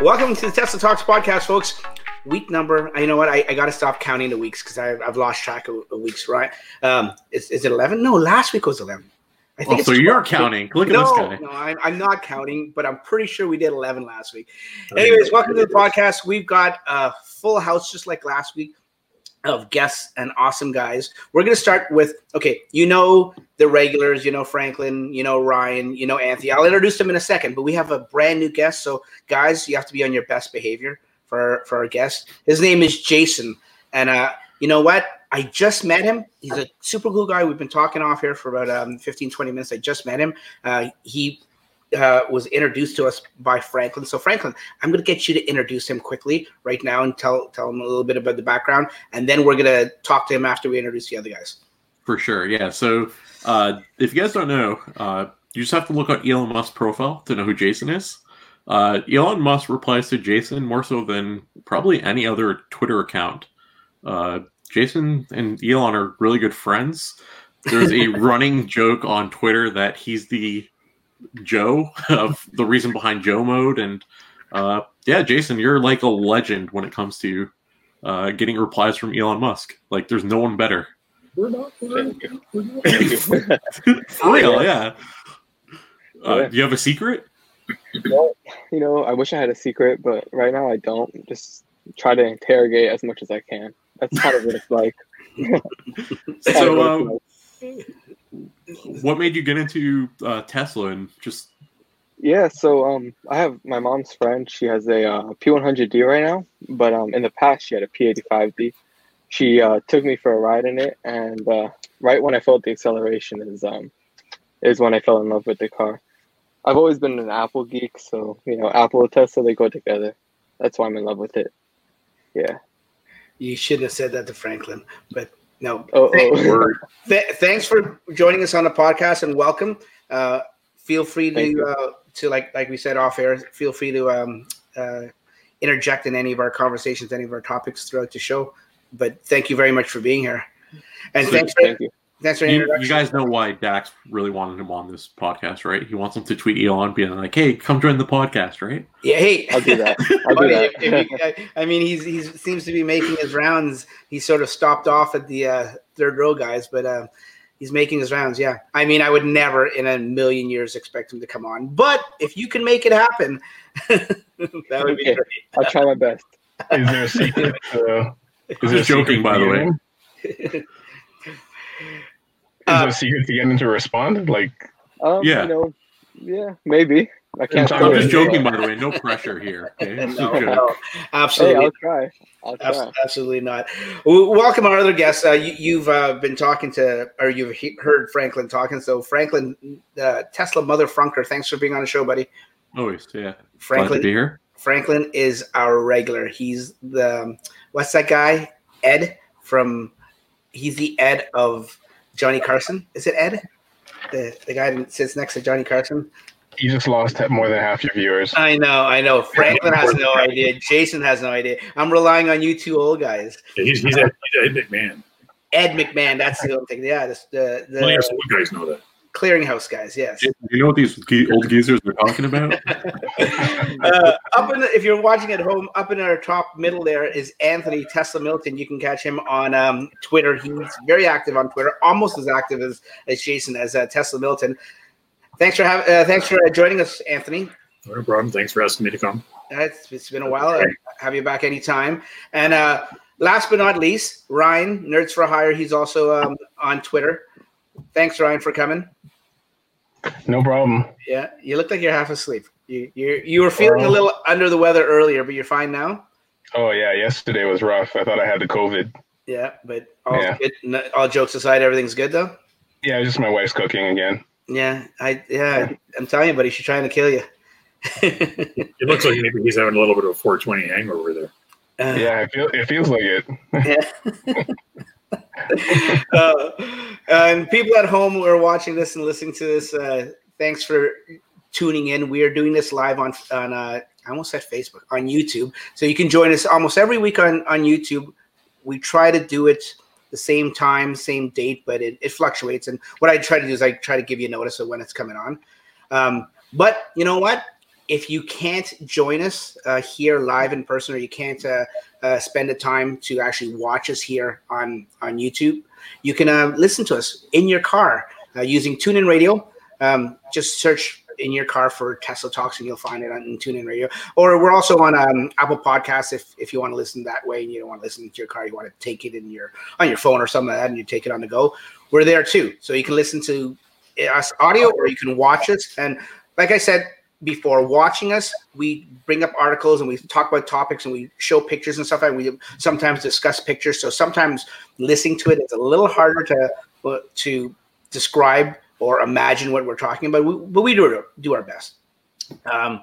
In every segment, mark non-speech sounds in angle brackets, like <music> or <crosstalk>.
Welcome to the Tesla Talks podcast, folks. Week number, you know what? I, I got to stop counting the weeks because I've lost track of, of weeks, right? Um, is, is it 11? No, last week was 11. I think oh, so you're counting. Look no, at this guy. No, I'm, I'm, not counting, but I'm pretty sure we did 11 last week. Anyways, welcome to the podcast. We've got a full house just like last week of guests and awesome guys. We're going to start with okay, you know the regulars, you know Franklin, you know Ryan, you know Anthony. I'll introduce them in a second, but we have a brand new guest. So, guys, you have to be on your best behavior for for our guest. His name is Jason, and uh, you know what? I just met him. He's a super cool guy. We've been talking off here for about um, 15, 20 minutes. I just met him. Uh, he uh, was introduced to us by Franklin. So, Franklin, I'm going to get you to introduce him quickly right now and tell tell him a little bit about the background, and then we're going to talk to him after we introduce the other guys. For sure, yeah. So, uh, if you guys don't know, uh, you just have to look at Elon Musk's profile to know who Jason is. Uh, Elon Musk replies to Jason more so than probably any other Twitter account. Uh, Jason and Elon are really good friends. There's a <laughs> running joke on Twitter that he's the Joe of the reason behind Joe mode. And uh, yeah, Jason, you're like a legend when it comes to uh, getting replies from Elon Musk. Like, there's no one better. <laughs> <laughs> For real, yeah. Uh, do you have a secret? Well, you know, I wish I had a secret, but right now I don't. Just try to interrogate as much as I can. That's kind of what it's like. <laughs> so, um, what made you get into uh, Tesla and just? Yeah, so um, I have my mom's friend. She has a uh, P100D right now, but um, in the past she had a P85D. She uh, took me for a ride in it, and uh, right when I felt the acceleration is um, is when I fell in love with the car. I've always been an Apple geek, so you know, Apple and Tesla they go together. That's why I'm in love with it. Yeah. You shouldn't have said that to Franklin, but no. Oh, oh. Th- thanks for joining us on the podcast and welcome. Uh, feel free to uh, to like like we said off air. Feel free to um, uh, interject in any of our conversations, any of our topics throughout the show. But thank you very much for being here, and Sweet. thanks for thank you. Thanks for you, you, guys know why Dax really wanted him on this podcast, right? He wants him to tweet Elon, being like, "Hey, come join the podcast," right? Yeah, hey, I'll do that. <laughs> I'll do that. if, if I mean, he's he seems to be making his rounds. He sort of stopped off at the uh, third row guys, but uh, he's making his rounds. Yeah, I mean, I would never in a million years expect him to come on, but if you can make it happen, <laughs> that would be great. I'll try my best. Is there a secret? Uh, <laughs> is it joking, by the way? Is uh, it a secret to get him to respond? Like, um, yeah, you know, yeah, maybe. I can't. I'm just joking, by the way. No pressure here. <laughs> Okay? no, no, absolutely. Hey, I'll try. I'll try. Absolutely not. welcome our other guests. Uh, you, have uh, been talking to, or you've he- heard Franklin talking. So Franklin, uh, Tesla mother Frunker, thanks for being on the show, buddy. Always, yeah. Franklin, Glad to be here. Franklin is our regular. He's the um, what's that guy? Ed from. He's the Ed of Johnny Carson. Is it Ed? The the guy that sits next to Johnny Carson. You just lost more than half your viewers. I know, I know. Franklin has no idea. Jason has no idea. I'm relying on you two old guys. Yeah, he's he's Ed, he's Ed McMahon. Ed McMahon. That's the old thing. Yeah, the the, the only us old guys know that clearinghouse guys. Yes. You know what these old geezers are talking about? <laughs> uh, up in the, if you're watching at home, up in our top middle there is Anthony Tesla Milton. You can catch him on um, Twitter. He's very active on Twitter, almost as active as, as Jason as uh, Tesla Milton. Thanks for having. Uh, thanks for joining us, Anthony. No problem. Thanks for asking me to come. it's, it's been a while. I'll have you back anytime. And uh, last but not least, Ryan, Nerds for Hire. He's also um, on Twitter. Thanks, Ryan, for coming. No problem. Yeah, you look like you're half asleep. You you you were feeling a little under the weather earlier, but you're fine now. Oh yeah, yesterday was rough. I thought I had the COVID. Yeah, but all yeah. good. All jokes aside, everything's good though. Yeah, just my wife's cooking again. Yeah, I yeah, I'm telling you, buddy, she's trying to kill you. <laughs> it looks like maybe he's having a little bit of a 420 hangover there. Uh, yeah, it, feel, it feels like it. yeah. <laughs> <laughs> <laughs> uh, and people at home who are watching this and listening to this, uh, thanks for tuning in. We are doing this live on on uh, I almost said Facebook on YouTube, so you can join us almost every week on on YouTube. We try to do it the same time, same date, but it, it fluctuates. And what I try to do is I try to give you notice of when it's coming on. Um, but you know what? If you can't join us uh, here live in person, or you can't uh, uh, spend the time to actually watch us here on on YouTube, you can uh, listen to us in your car uh, using TuneIn Radio. Um, just search in your car for Tesla Talks, and you'll find it on TuneIn Radio. Or we're also on um, Apple Podcasts if if you want to listen that way, and you don't want to listen to your car, you want to take it in your on your phone or something like that, and you take it on the go. We're there too, so you can listen to us audio, or you can watch us. And like I said before, watching us, we bring up articles and we talk about topics and we show pictures and stuff, and we sometimes discuss pictures. So sometimes listening to it, it is a little harder to to describe or imagine what we're talking about, we, but we do do our best. Um,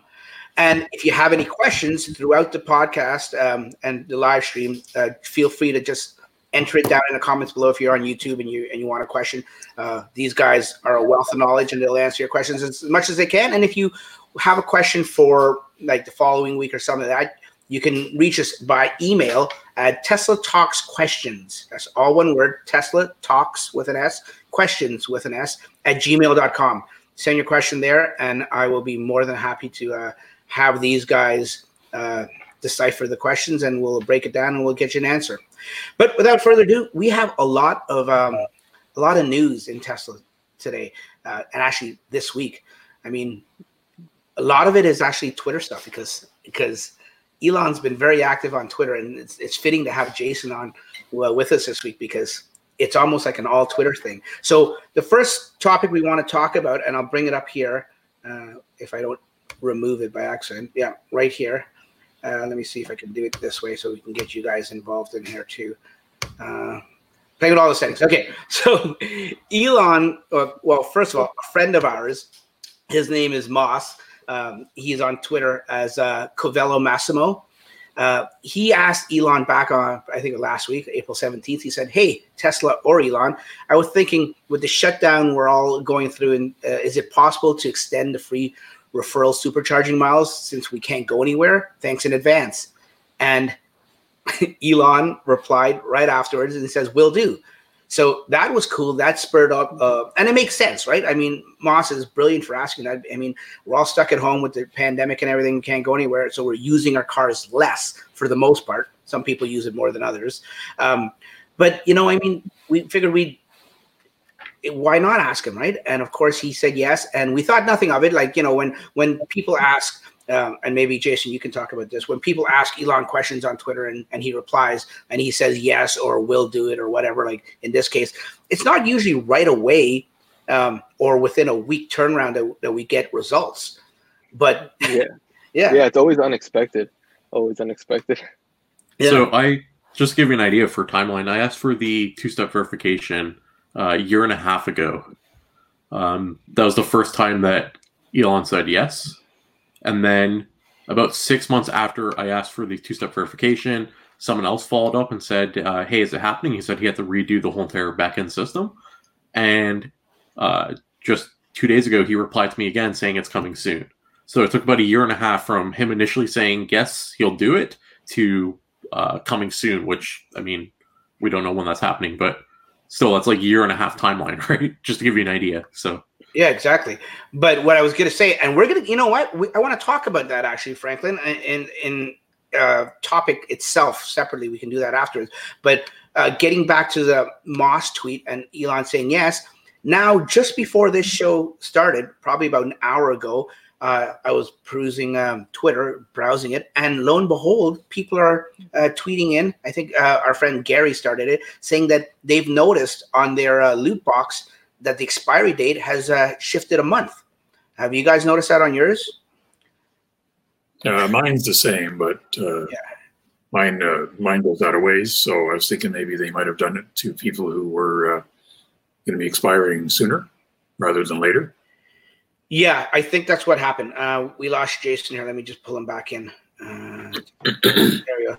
and if you have any questions throughout the podcast um, and the live stream, uh, feel free to just enter it down in the comments below if you're on YouTube and you and you want a question. Uh, these guys are a wealth of knowledge and they'll answer your questions as much as they can. And if you have a question for like the following week or something like that, you can reach us by email at Tesla Talks Questions. That's all one word, Tesla Talks with an S, questions with an S at gmail.com. Send your question there, and I will be more than happy to uh, have these guys uh, decipher the questions and we'll break it down and we'll get you an answer. But without further ado, we have a lot of um, a lot of news in Tesla today, uh, and actually this week. I mean, a lot of it is actually Twitter stuff because because Elon's been very active on Twitter, and it's, it's fitting to have Jason on well, with us this week because it's almost like an all Twitter thing. So the first topic we want to talk about, and I'll bring it up here uh, if I don't remove it by accident. Yeah, right here. Uh, let me see if I can do it this way so we can get you guys involved in here too. Uh, playing with all the settings. Okay, <laughs> so Elon, uh, well, first of all, a friend of ours, his name is Moss. Um, he's on Twitter as uh, Covello Massimo. Uh, he asked Elon back on, I think last week, April 17th. He said, Hey, Tesla or Elon, I was thinking with the shutdown we're all going through, and uh, is it possible to extend the free referral supercharging miles since we can't go anywhere? Thanks in advance. And <laughs> Elon replied right afterwards and says, Will do. So that was cool. That spurred up, uh, and it makes sense, right? I mean, Moss is brilliant for asking that. I mean, we're all stuck at home with the pandemic and everything, can't go anywhere, so we're using our cars less for the most part. Some people use it more than others, um, but you know, I mean, we figured we'd why not ask him, right? And of course, he said yes, and we thought nothing of it. Like you know, when when people ask um, and maybe Jason, you can talk about this. When people ask Elon questions on Twitter and, and he replies and he says yes or will do it or whatever, like in this case, it's not usually right away um, or within a week turnaround that, that we get results. But yeah, <laughs> yeah, yeah, it's always unexpected. Always unexpected. <laughs> Yeah. So I just give you an idea for timeline. I asked for the two-step verification uh, a year and a half ago. Um, that was the first time that Elon said yes. And then about six months after I asked for the two step verification, someone else followed up and said, uh, Hey, is it happening? He said he had to redo the whole entire backend system. And uh, just two days ago, he replied to me again saying it's coming soon. So it took about a year and a half from him initially saying, Yes, he'll do it to uh, coming soon, which, I mean, we don't know when that's happening, but still, that's like a year and a half timeline, <laughs> right? Just to give you an idea. So yeah, exactly. But what I was going to say, and we're going to, you know what, we, I want to talk about that actually, Franklin, in in uh, topic itself separately. We can do that afterwards. But uh, getting back to the Moss tweet and Elon saying yes. Now, just before this show started, probably about an hour ago, uh, I was perusing um, Twitter, browsing it, and lo and behold, people are uh, tweeting in. I think uh, our friend Gary started it, saying that they've noticed on their uh, loot box that the expiry date has uh, shifted a month. Have you guys noticed that on yours? Uh, mine's the same, but uh, yeah. mine uh, mine goes out of ways. So I was thinking maybe they might have done it to people who were uh, going to be expiring sooner rather than later. Yeah, I think that's what happened. Uh, we lost Jason here. Let me just pull him back in. Uh, <clears throat> there we go.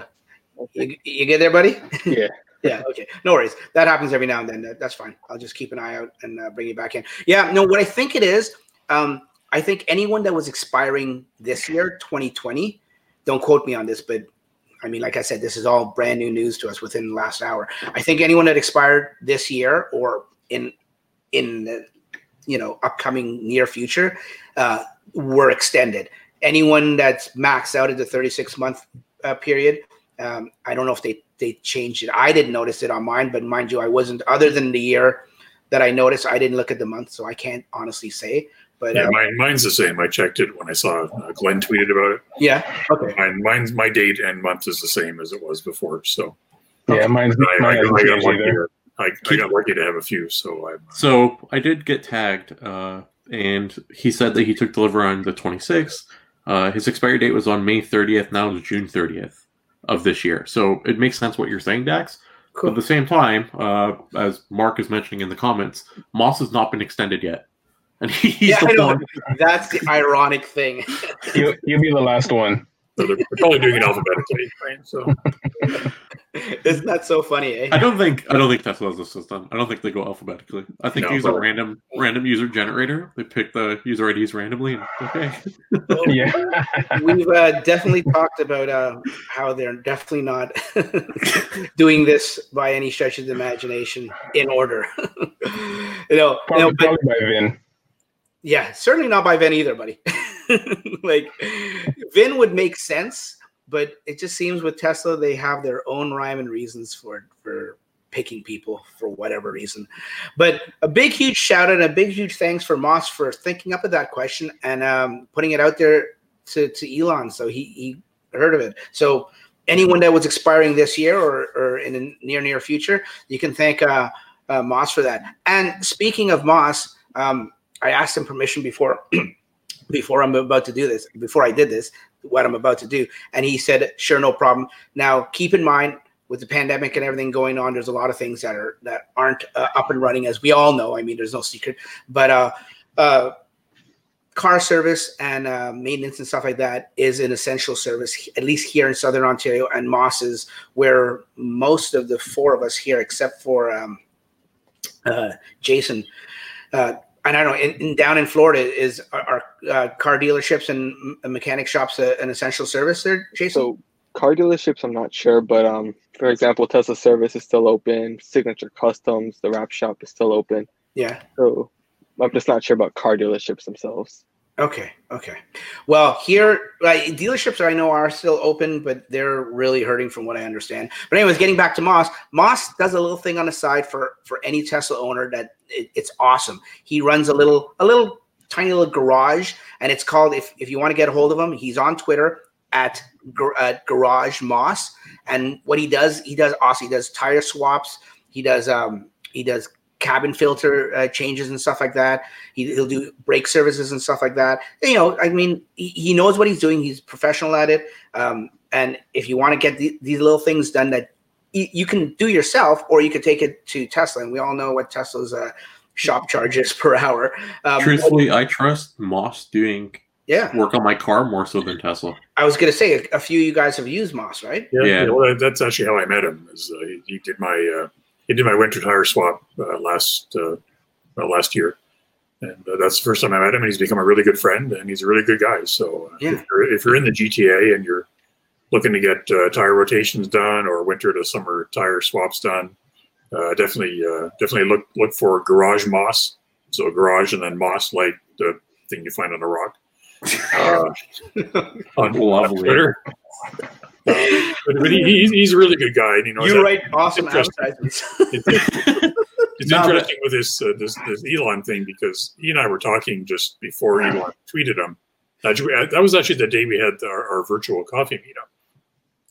You, you get there, buddy? Yeah yeah. <laughs> Okay. No worries. That happens every now and then. That's fine. I'll just keep an eye out and uh, bring you back in. Yeah. No. What I think it is. Um, I think anyone that was expiring this year, 2020. Don't quote me on this, but I mean, like I said, this is all brand new news to us within the last hour. I think anyone that expired this year or in in the you know upcoming near future uh, were extended anyone that's maxed out at the 36 month uh, period, um, I don't know if they they changed it. I didn't notice it on mine, but mind you, I wasn't. Other than the year that I noticed, I didn't look at the month, so I can't honestly say. But Yeah, uh, mine, mine's the same. I checked it when I saw uh, Glenn tweeted about it. yeah, okay, Mine, mine's my date and month is the same as it was before. So Yeah, mine's I, I, mine I, hasn't got lucky to, I, I got lucky to have a few. So I'm So I did get tagged, uh, and he said that he took delivery on the 26th. Uh, his expiry date was on May 30th. Now it's June 30th of this year. So it makes sense what you're saying, Dax. But at the same time, uh, as Mark is mentioning in the comments, Moss has not been extended yet, <laughs> and he's Yeah, I the know. one. That's the ironic thing. You'll, you'll be the last one. they're, they're probably doing it alphabetically, <laughs> right? So <laughs> Isn't that so funny? Eh? I don't think I don't think Tesla has a system. I don't think they go alphabetically. I think No, they use a random random user generator. They pick the user IDs randomly. And, okay. Yeah. <laughs> We've uh, definitely talked about uh, how they're definitely not <laughs> doing this by any stretch of the imagination in order. you know, you Probably, know, but by Vin. yeah, certainly not by Vin either, buddy. like Vin would make sense, but it just seems with Tesla they have their own rhyme and reasons for for picking people for whatever reason. But a big huge shout out and a big huge thanks for Moss for thinking up of that question and um, putting it out there to, to Elon. So he, he heard of it. So anyone that was expiring this year or, or in the near near future, you can thank uh, uh, Moss for that. And speaking of Moss, um, I asked him permission before <clears throat> before I'm about to do this, before I did this, what I'm about to do, and he said, "Sure, no problem." Now, keep in mind with the pandemic and everything going on, there's a lot of things that are that aren't uh, up and running, as we all know. I mean, there's no secret, but uh, uh, car service and uh, maintenance and stuff like that is an essential service, at least here in Southern Ontario. And Moss is where most of the four of us here, except for um, uh, Jason, uh, and I don't know, in, in, down in Florida, is our, uh, car dealerships and mechanic shops a, an essential service there, Jason? So car dealerships, I'm not sure, but um, for example, Tesla service is still open. Signature Customs, the wrap shop is still open. yeah. So I'm just not sure about car dealerships themselves. Okay. Okay. Well, here, like dealerships I know are still open, but they're really hurting from what I understand. But anyways, getting back to Moss, Moss does a little thing on the side for for any Tesla owner that it, it's awesome. He runs a little a little tiny little garage, and it's called if if you want to get a hold of him, he's on Twitter at, at Garage Moss. And what he does, he does awesome. He does tire swaps. He does um he does cabin filter uh, changes and stuff like that. He, will do brake services and stuff like that. You know, I mean, he, he knows what he's doing. He's professional at it. Um, and if you want to get the, these little things done that y- you can do yourself, or you could take it to Tesla, and we all know what Tesla's uh, shop charges per hour. Um, Truthfully, I trust Moss doing yeah, work on my car more so than Tesla. I was going to say a, a few of you guys have used Moss, right? yeah, Yeah. yeah, well, that's actually how I met him. Is uh, he, he did my uh, he did my winter tire swap uh, last uh, uh, last year, and uh, that's the first time I met him. And he's become a really good friend, and he's a really good guy. So uh, Yeah. if, you're, if you're in the GTA and you're looking to get uh, tire rotations done or winter to summer tire swaps done, uh, definitely uh, definitely look look for Garage Moss. So garage and then moss, like the thing you find on a rock. <laughs> Uh, on, on Twitter. Uh, but but he, he's, he's a really good guy. And, you know, you that- write awesome advertisements. <laughs> it's, it's No, but- <laughs> interesting with this, uh, this this Elon thing because he and I were talking just before Elon tweeted him. Actually, That was actually the day we had our, our virtual coffee meetup.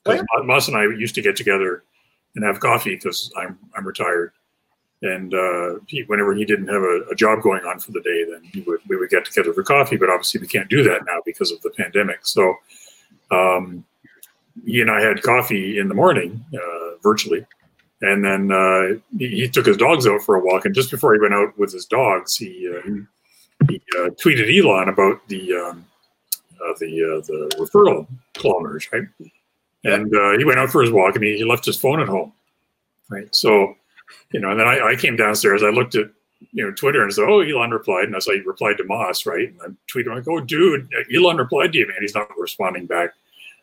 'Cause Moss and I used to get together and have coffee because I'm I'm retired, and uh, he, whenever he didn't have a, a job going on for the day, then he would we would get together for coffee. But obviously, we can't do that now because of the pandemic. So, um, he and I had coffee in the morning uh, virtually, and then uh, he, he took his dogs out for a walk. And just before he went out with his dogs, he uh, he, uh, tweeted Elon about the um, uh, the the referral kilometers, right? And uh, he went out for his walk, and he, he left his phone at home, right? So, you know, and then I, I came downstairs. I looked at you know Twitter and said, "Oh, Elon replied," and I said, he replied to Moss, right? And I tweeted like, "Oh, dude, Elon replied to you, man. He's not responding back."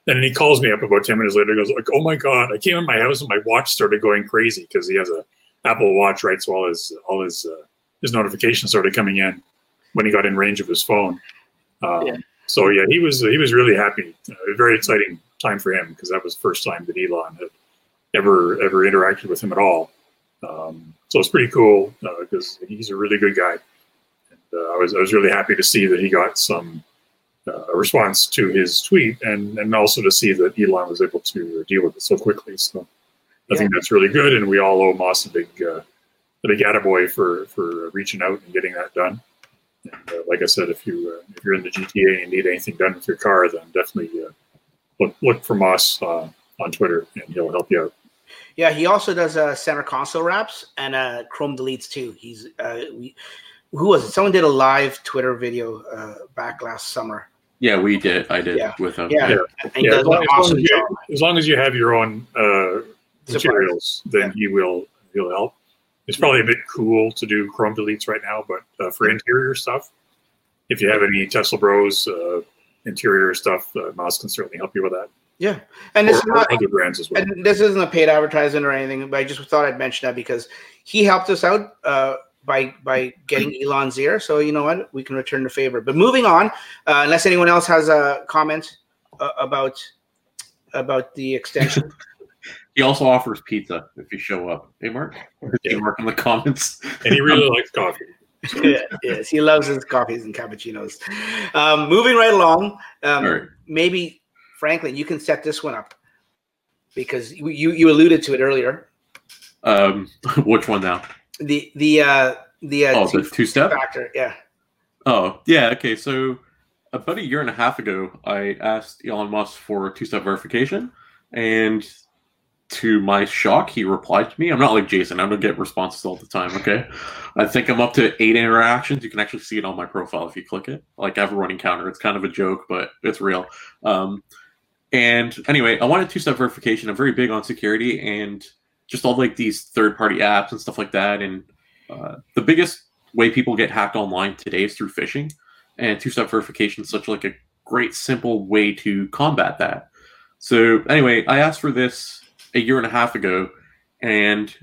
And he calls me up about ten minutes later. He goes like, "Oh my god, I came in my house and my watch started going crazy because he has a Apple Watch, right? So all his all his uh, his notifications started coming in when he got in range of his phone." Um, Yeah. So yeah, he was he was really happy. Uh, a very exciting time for him because that was the first time that Elon had ever ever interacted with him at all. Um, so it's pretty cool because uh, he's a really good guy. And, uh, I was I was really happy to see that he got some uh, response to his tweet, and and also to see that Elon was able to deal with it so quickly. So I think that's really good, and we all owe Moss a big uh, a big attaboy for for reaching out and getting that done. And, uh, like I said, if you uh, if you're in the GTA and need anything done with your car, then definitely uh, look look for Moss uh, on Twitter, and he'll help you out. Yeah, he also does uh, center console wraps and uh, Chrome deletes too. He's uh, we, who was it? Someone did a live Twitter video uh, back last summer. Yeah, we did. I did Yeah. with him. Yeah, Yeah. Yeah, as long, an as long awesome you, job. as long as you have your own uh, materials, then Yeah. he will he'll help. It's probably a bit cool to do Chrome deletes right now, but uh, for interior stuff, if you have any Tesla Bros uh, interior stuff, uh, Moss can certainly help you with that. Yeah, and this Or, is not other brands as well. and this isn't a paid advertisement or anything, but I just thought I'd mention that because he helped us out uh, by by getting Elon's ear. So you know what, we can return the favor. But moving on, uh, unless anyone else has a comment uh, about about the extension. <laughs> He also offers pizza if you show up. Hey, Mark. Yeah. Hey, Mark in the comments. and he really <laughs> likes coffee. yeah, yes, he loves his coffees and cappuccinos. Um, moving right along, um, All right. maybe Franklin, you can set this one up because you you, you alluded to it earlier. Um, <laughs> which one now? The the uh, the uh, Oh, the two step. factor, yeah. Oh, yeah. Okay. So about a year and a half ago, I asked Elon Musk for two step verification. And to my shock, he replied to me. I'm not like Jason, I don't get responses all the time. Okay. I think I'm up to eight interactions. You can actually see it on my profile if you click it. Like I have a running counter. It's kind of a joke, but it's real. Um, and anyway, I wanted two step verification. I'm very big on security and just all like these third party apps and stuff like that. And uh, the biggest way people get hacked online today is through phishing and two-step verification is such like a great simple way to combat that so anyway i asked for this a year and a half ago and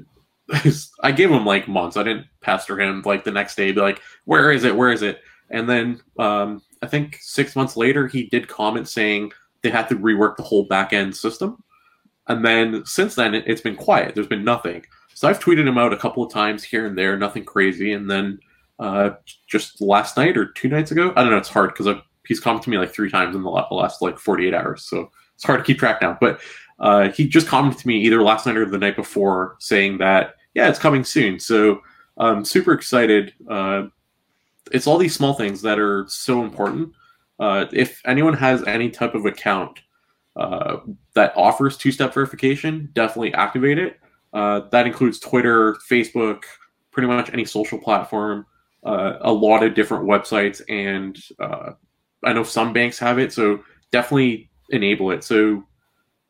<laughs> i gave him like months i didn't pester him like the next day be like where is it where is it and then um, i think six months later he did comment saying they had to rework the whole back end system and then since then it, it's been quiet there's been nothing so I've tweeted him out a couple of times here and there, nothing crazy. And then uh, just last night or two nights ago, I don't know, it's hard because he's commented to me like three times in the last like 48 hours. So it's hard to keep track now. But uh, he just commented to me either last night or the night before saying that, yeah, it's coming soon. So I'm super excited. Uh, it's all these small things that are so important. Uh, if anyone has any type of account uh, that offers two step verification, definitely activate it. Uh, that includes Twitter, Facebook, pretty much any social platform, uh, a lot of different websites, and I know some banks have it, so definitely enable it. So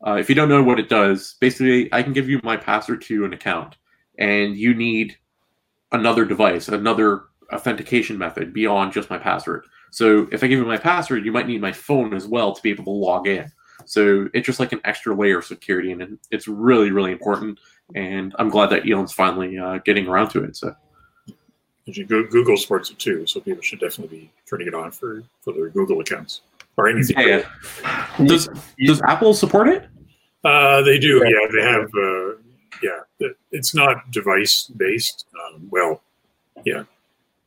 uh, if you don't know what it does, basically, I can give you my password to an account, and you need another device, another authentication method beyond just my password. So if I give you my password, you might need my phone as well to be able to log in. So it's just like an extra layer of security, and it's really, really important. And I'm glad that Elon's finally uh, getting around to it. So Google supports it too, so people should definitely be turning it on for, for their Google accounts or anything. yeah, does does Apple support it? Uh, they do. Yeah, they have. Uh, yeah, it's not device based. Um, well, yeah,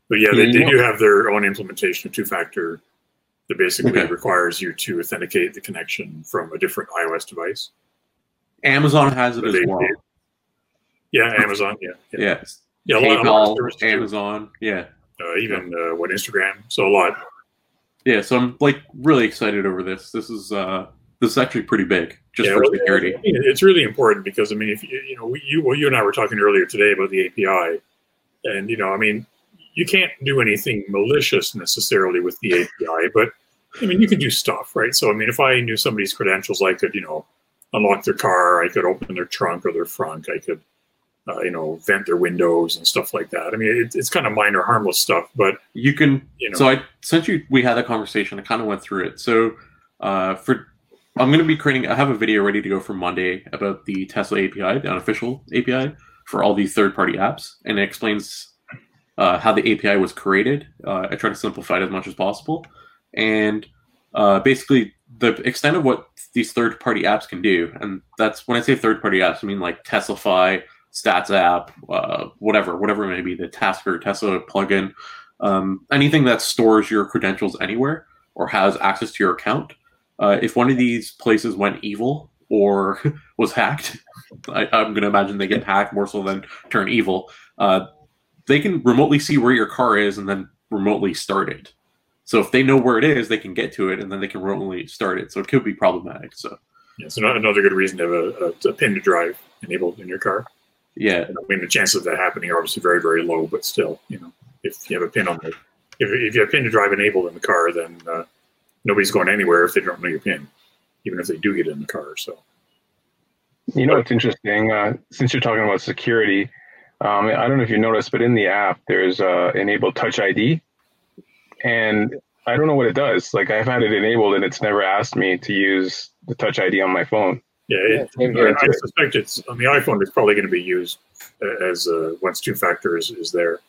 but yeah, they, they do have their own implementation of two factor that basically Okay. requires you to authenticate the connection from a different iOS device. Amazon has it But as they- well. they- Yeah, Amazon. Yeah, yeah, Yeah, yeah. A lot, a of PayPal, services. Amazon. Yeah, Uh, even uh, what Instagram. So a lot. Yeah. So I'm like really excited over this. This is uh this is actually pretty big just Yeah, for well, security. I mean, It's really important because I mean, if you you know, we- you well, you and I were talking earlier today about the API, and you know, I mean, you can't do anything malicious necessarily with the API, but I mean, you can do stuff, right? So I mean, if I knew somebody's credentials, I could you know unlock their car, I could open their trunk or their front, I could uh, you know vent their windows and stuff like that. I mean, it, it's kind of minor, harmless stuff, but You can you know, So I since you we had that conversation, I kind of went through it. So uh, for I'm going to be creating. I have a video ready to go for Monday about the Tesla API, the unofficial API for all these third-party apps, and it explains uh, how the API was created. Uh, I try to simplify it as much as possible, and uh, basically the extent of what these third party apps can do, and that's when I say third party apps, I mean like TeslaFi, Stats app, uh, whatever, whatever it may be, the Tasker, Tesla plugin, um, anything that stores your credentials anywhere or has access to your account. Uh, if one of these places went evil or <laughs> was hacked, <laughs> I, I'm going to imagine they get hacked more so than turn evil. Uh, they can remotely see where your car is and then remotely start it. So if they know where it is, they can get to it and then they can remotely start it. So it could be problematic. So Yeah, so not- another good reason to have a, a, a pin to drive enabled in your car. Yeah, I mean, the chances of that happening are obviously very, very low, but still, you know, if you have a pin on the, if, if you have pin to drive enabled in the car, then uh, nobody's going anywhere if they don't know your pin, even if they do get in the car. So, You know it's interesting? Uh, since you're talking about security, um, I don't know if you noticed, but in the app there's uh, enabled Touch ID, and I don't know what it does. Like I've had it enabled, and it's never asked me to use the Touch ID on my phone. Yeah, Yeah, it, same. I, I suspect it's on the iPhone. It's probably going to be used as uh, once two factors is there.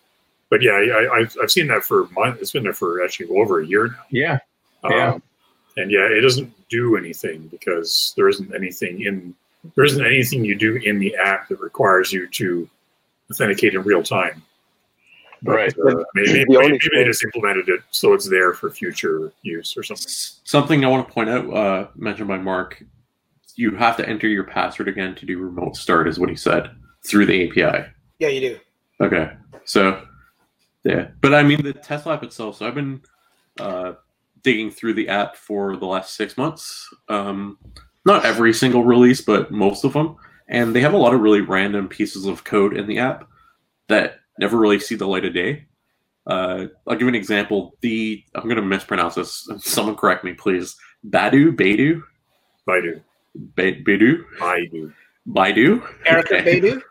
But yeah, I, I've, I've seen that for months. It's been there for actually over a year now. Yeah, Yeah. Um, and yeah, it doesn't do anything because there isn't anything in there isn't anything you do in the app that requires you to authenticate in real time. But, Right. Uh, maybe The maybe, only maybe they just implemented it so it's there for future use or something. Something I want to point out, uh, mentioned by Mark, you have to enter your password again to do remote start, is what he said, through the API. Yeah, you do. Okay. So, yeah. But I mean, the Tesla app itself, so I've been uh, digging through the app for the last six months. Um, not every single release, but most of them. And they have a lot of really random pieces of code in the app that never really see the light of day. Uh, I'll give you an example. The I'm going to mispronounce this. <laughs> Someone correct me, please. Badu, Baidu, Baidu, ba- Baidu, Baidu. Baidu. Erica Okay. Baidu.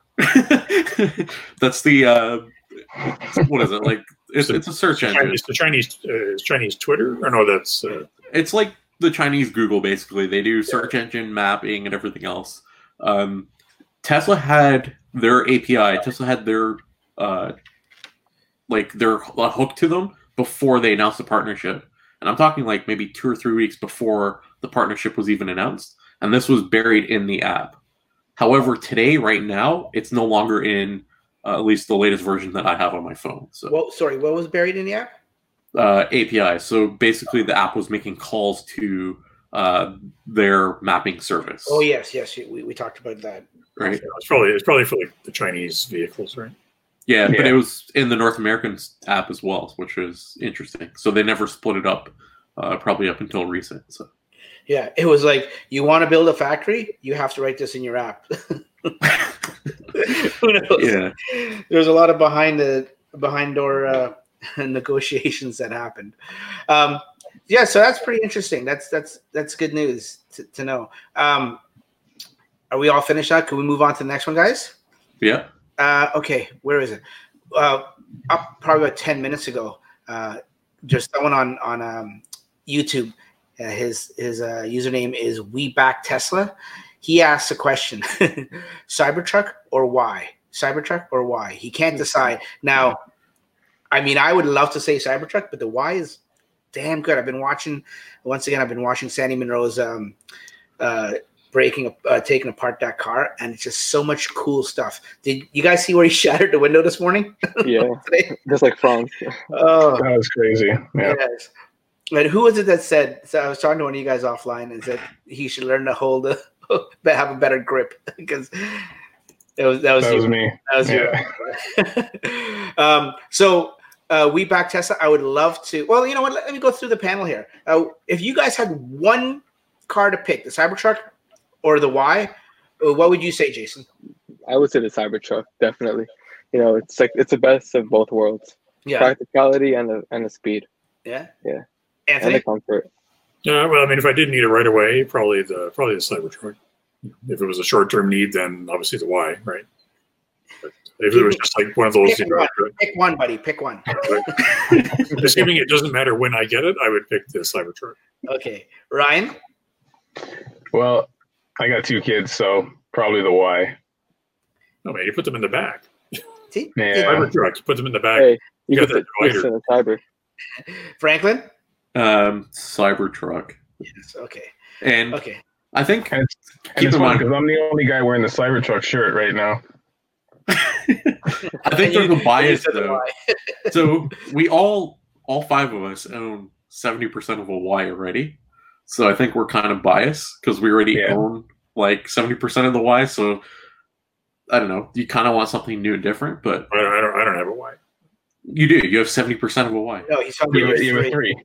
<laughs> That's the uh, what is it like? It's, it's a search engine. Chinese, the Chinese uh, Chinese Twitter or no? That's uh, It's like the Chinese Google, basically. They do search engine mapping and everything else. Um, Tesla had their API. Tesla had their uh, like their a hook to them before they announced the partnership. And I'm talking like maybe two or three weeks before the partnership was even announced. And this was buried in the app. However, today, right now, it's no longer in uh, at least the latest version that I have on my phone. So Well, sorry, what was buried in the app? uh, API. So basically, the app was making calls to uh, their mapping service. Oh yes, yes, we, we talked about that. right. it's probably it's probably for like the Chinese vehicles, right? Yeah, but it was in the North American app as well, which was interesting. So they never split it up, uh, probably up until recent. So Yeah, it was like you want to build a factory, you have to write this in your app. <laughs> Who knows? yeah, There's a lot of behind the behind door uh, <laughs> negotiations that happened. Um, yeah, so that's pretty interesting. That's that's that's good news to, to know. Um, are we all finished now? Can we move on to the next one, guys? yeah, Uh, okay, where is it? Uh, up probably about ten minutes ago. Uh, just someone on on um, YouTube. Uh, his his uh, username is We Back Tesla. He asks a question: <laughs> Cybertruck or why? Cybertruck or why? He can't decide. Now, I mean, I would love to say Cybertruck, but the why is damn good. I've been watching. Once again, I've been watching Sandy Munro's um, uh, breaking uh, taking apart that car, and it's just so much cool stuff. Did you guys see where he <laughs> shattered the window this morning? Yeah, <laughs> Today? just like Franz. Oh, that was crazy. Yeah. yes. And who was it that said? So I was talking to one of you guys offline, and said he should learn to hold a <laughs> have a better grip <laughs> because it was that was, That you. was me. That was you. <laughs> um, so uh, we back Tesla. I would love to. Well, you know what? Let, let me go through the panel here. Uh, if you guys had one car to pick, the Cybertruck or the Y, uh, what would you say, Jason? I would say the Cybertruck, definitely. You know, it's like it's the best of both worlds: Yeah, practicality and the and the speed yeah, Yeah. And the comfort. Yeah, well, I mean, if I didn't need it right away, probably the probably the Cybertruck. If it was a short term need, then obviously the Y, right? But if it was just like one of those, you Pick know, one. Uh, pick one, buddy. Pick one. <laughs> assuming it doesn't matter when I get it, I would pick the Cybertruck. Okay, Ryan. Well, I got two kids, so probably the Y. No man, you put them in the back. See? Yeah. Cybertruck, you put them in the back. Hey, you You got the that twist the cyber. Franklin. Um, Cybertruck. Yes. Okay. And Okay. I think And, and Keep it's in mind- because I'm the only guy wearing the Cybertruck shirt right now. <laughs> I think there's You- a bias you though. <laughs> so we all all five of us own 70% of a Y already. So I think we're kind of biased because we already Yeah. own like 70% of the Y. So I don't know. You kind of want something new and different, but I, I don't. I don't have a Y. you do. You have 70% of a Y. No, he's talking You about have, you have three. three.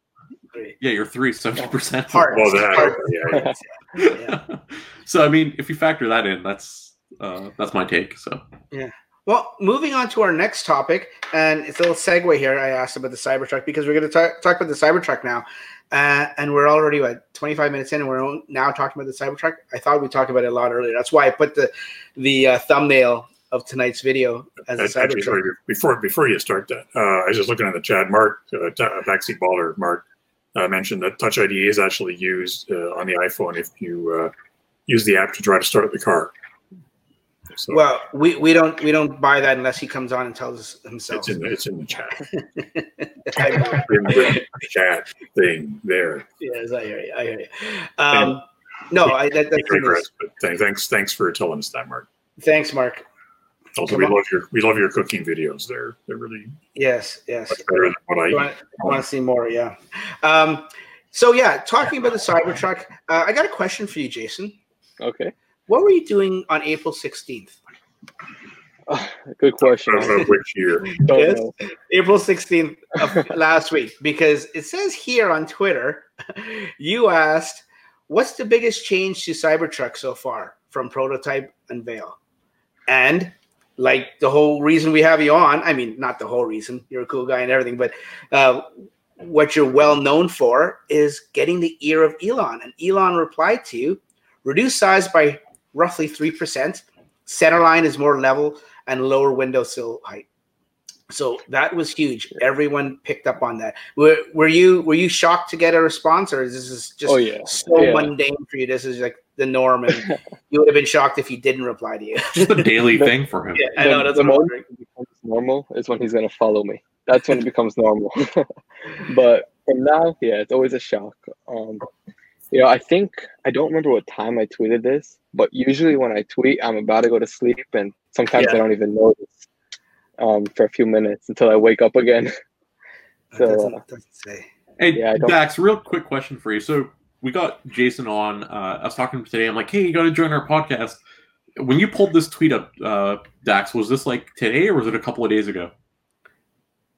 Three. Yeah, you're three, 70%. Well, that. Yeah, yeah. Yeah. <laughs> so I mean, if you factor that in, that's uh, that's my take. So yeah. Well, moving on to our next topic, and it's a little segue here. I asked about the Cybertruck because we're going to talk, talk about the Cybertruck now, uh, and we're already what 25 minutes in, and we're now talking about the Cybertruck. I thought we talked about it a lot earlier. That's why I put the the uh, thumbnail of tonight's video as a Actually, Cybertruck. sorry, before before you start that, uh, I was just looking at the chat. Mark, uh, ta- backseat baller, Mark uh, mentioned that Touch ID is actually used uh, on the iPhone if you uh, use the app to try to start the car. So Well, we, we don't we don't buy that unless he comes on and tells us himself. it's in the, it's in the chat. <laughs> In the chat thing there. yes, I hear you. I hear you. Um, no, I, that, that's Great rest, but th- thanks thanks for telling us that, Mark. thanks, Mark. Also, Come we on. love your we love your cooking videos. They're they're really Yes, yes. much better than what I I want, I want to see more. Yeah. Um, so yeah, talking about the Cybertruck, uh, I got a question for you, Jason. Okay. What were you doing on April sixteenth? Good question. Of, of which year? <laughs> Don't Yes. know. April sixteenth of <laughs> last week, because it says here on Twitter, <laughs> you asked, "What's the biggest change to Cybertruck so far from prototype unveil?" And like the whole reason we have you on, I mean, not the whole reason, you're a cool guy and everything, but uh, what you're well known for is getting the ear of Elon. And Elon replied to you, reduce size by roughly 3%. Center line is more level and lower windowsill height. So that was huge. Everyone picked up on that. Were, were you were you shocked to get a response, or is this just Oh, yeah. so Yeah. mundane for you? This is like the norm, and <laughs> you would have been shocked if he didn't reply to you. just a daily <laughs> thing for him. yeah, I know The- that's the what I'm moment it becomes normal is when he's gonna follow me. That's when it becomes normal. <laughs> but from now, yeah, it's always a shock. Um, you know, I think I don't remember what time I tweeted this, but usually when I tweet, I'm about to go to sleep, and sometimes Yeah. I don't even notice um, for a few minutes until I wake up again. That So, doesn't, doesn't say. Hey, Yeah, Dax, real quick question for you. So we got Jason on. Uh, I was talking to him today. I'm like, hey, you got to join our podcast. When you pulled this tweet up, uh, Dax, was this like today or was it a couple of days ago?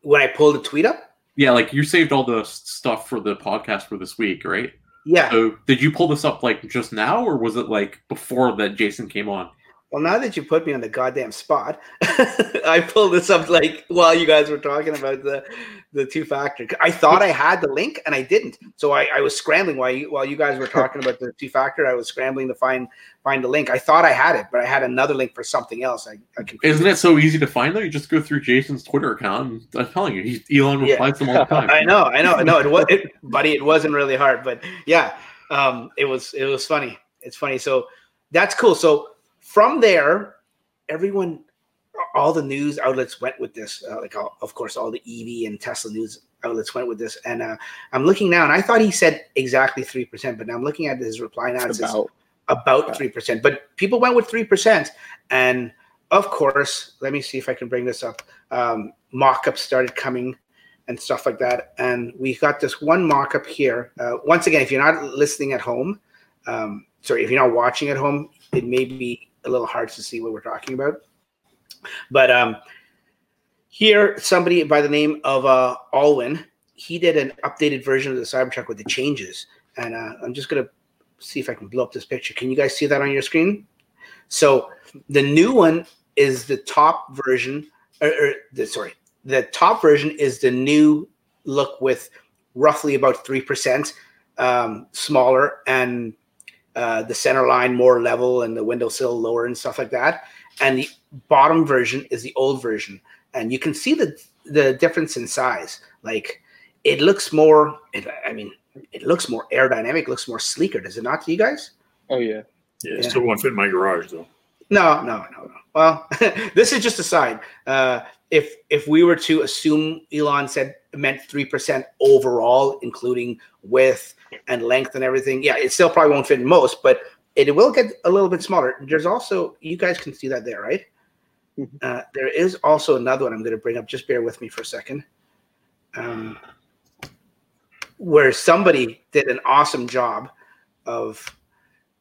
When I pulled the tweet up, Yeah, like you saved all the stuff for the podcast for this week, right? yeah. So did you pull this up like just now or was it like before that Jason came on? Well, now that you put me on the goddamn spot, <laughs> I pulled this up like while you guys were talking about the the two factor. I thought I had the link and I didn't, so I, I was scrambling while you while you guys were talking about the two factor. I was scrambling to find find the link. I thought I had it, but I had another link for something else. I, I Isn't it so easy to find though? You just go through Jason's Twitter account and I'm telling you, he, Elon replies to them all the time. <laughs> I know, I know, I know. It was, it, buddy. It wasn't really hard, but yeah, um, it was. It was funny. It's funny. So that's cool. So from there, everyone, all the news outlets went with this. Uh, like, all, of course, all the EV and Tesla news outlets went with this. And uh, I'm looking now, and I thought he said exactly three percent, but now I'm looking at his reply now. It says about about three percent. But people went with three percent, and of course, let me see if I can bring this up. Um, mock-ups started coming and stuff like that, and we got this one mock-up here. Uh, once again, if you're not listening at home, um, sorry, if you're not watching at home, it may be a little hard to see what we're talking about. But um, here, somebody by the name of uh, Alwyn, he did an updated version of the Cybertruck with the changes, and uh, I'm just gonna see if I can blow up this picture. Can you guys see that on your screen? So the new one is the top version, or, or the, sorry, the top version is the new look with roughly about three percent um, smaller and uh, the center line more level and the windowsill lower and stuff like that. And the bottom version is the old version, and you can see the the difference in size. Like it looks more. It, I mean, it looks more aerodynamic. Looks more sleeker. Does it not to you guys? oh yeah, Yeah, it Yeah. still won't fit in my garage though. No, no, no, no. Well, <laughs> this is just a side. Uh, if if we were to assume Elon said meant three percent overall, including width and length and everything, yeah, it still probably won't fit in most, but it will get a little bit smaller. There's also you guys can see that there, right? Mhm. Uh, there is also another one I'm going to bring up. Just bear with me for a second. Um, where somebody did an awesome job of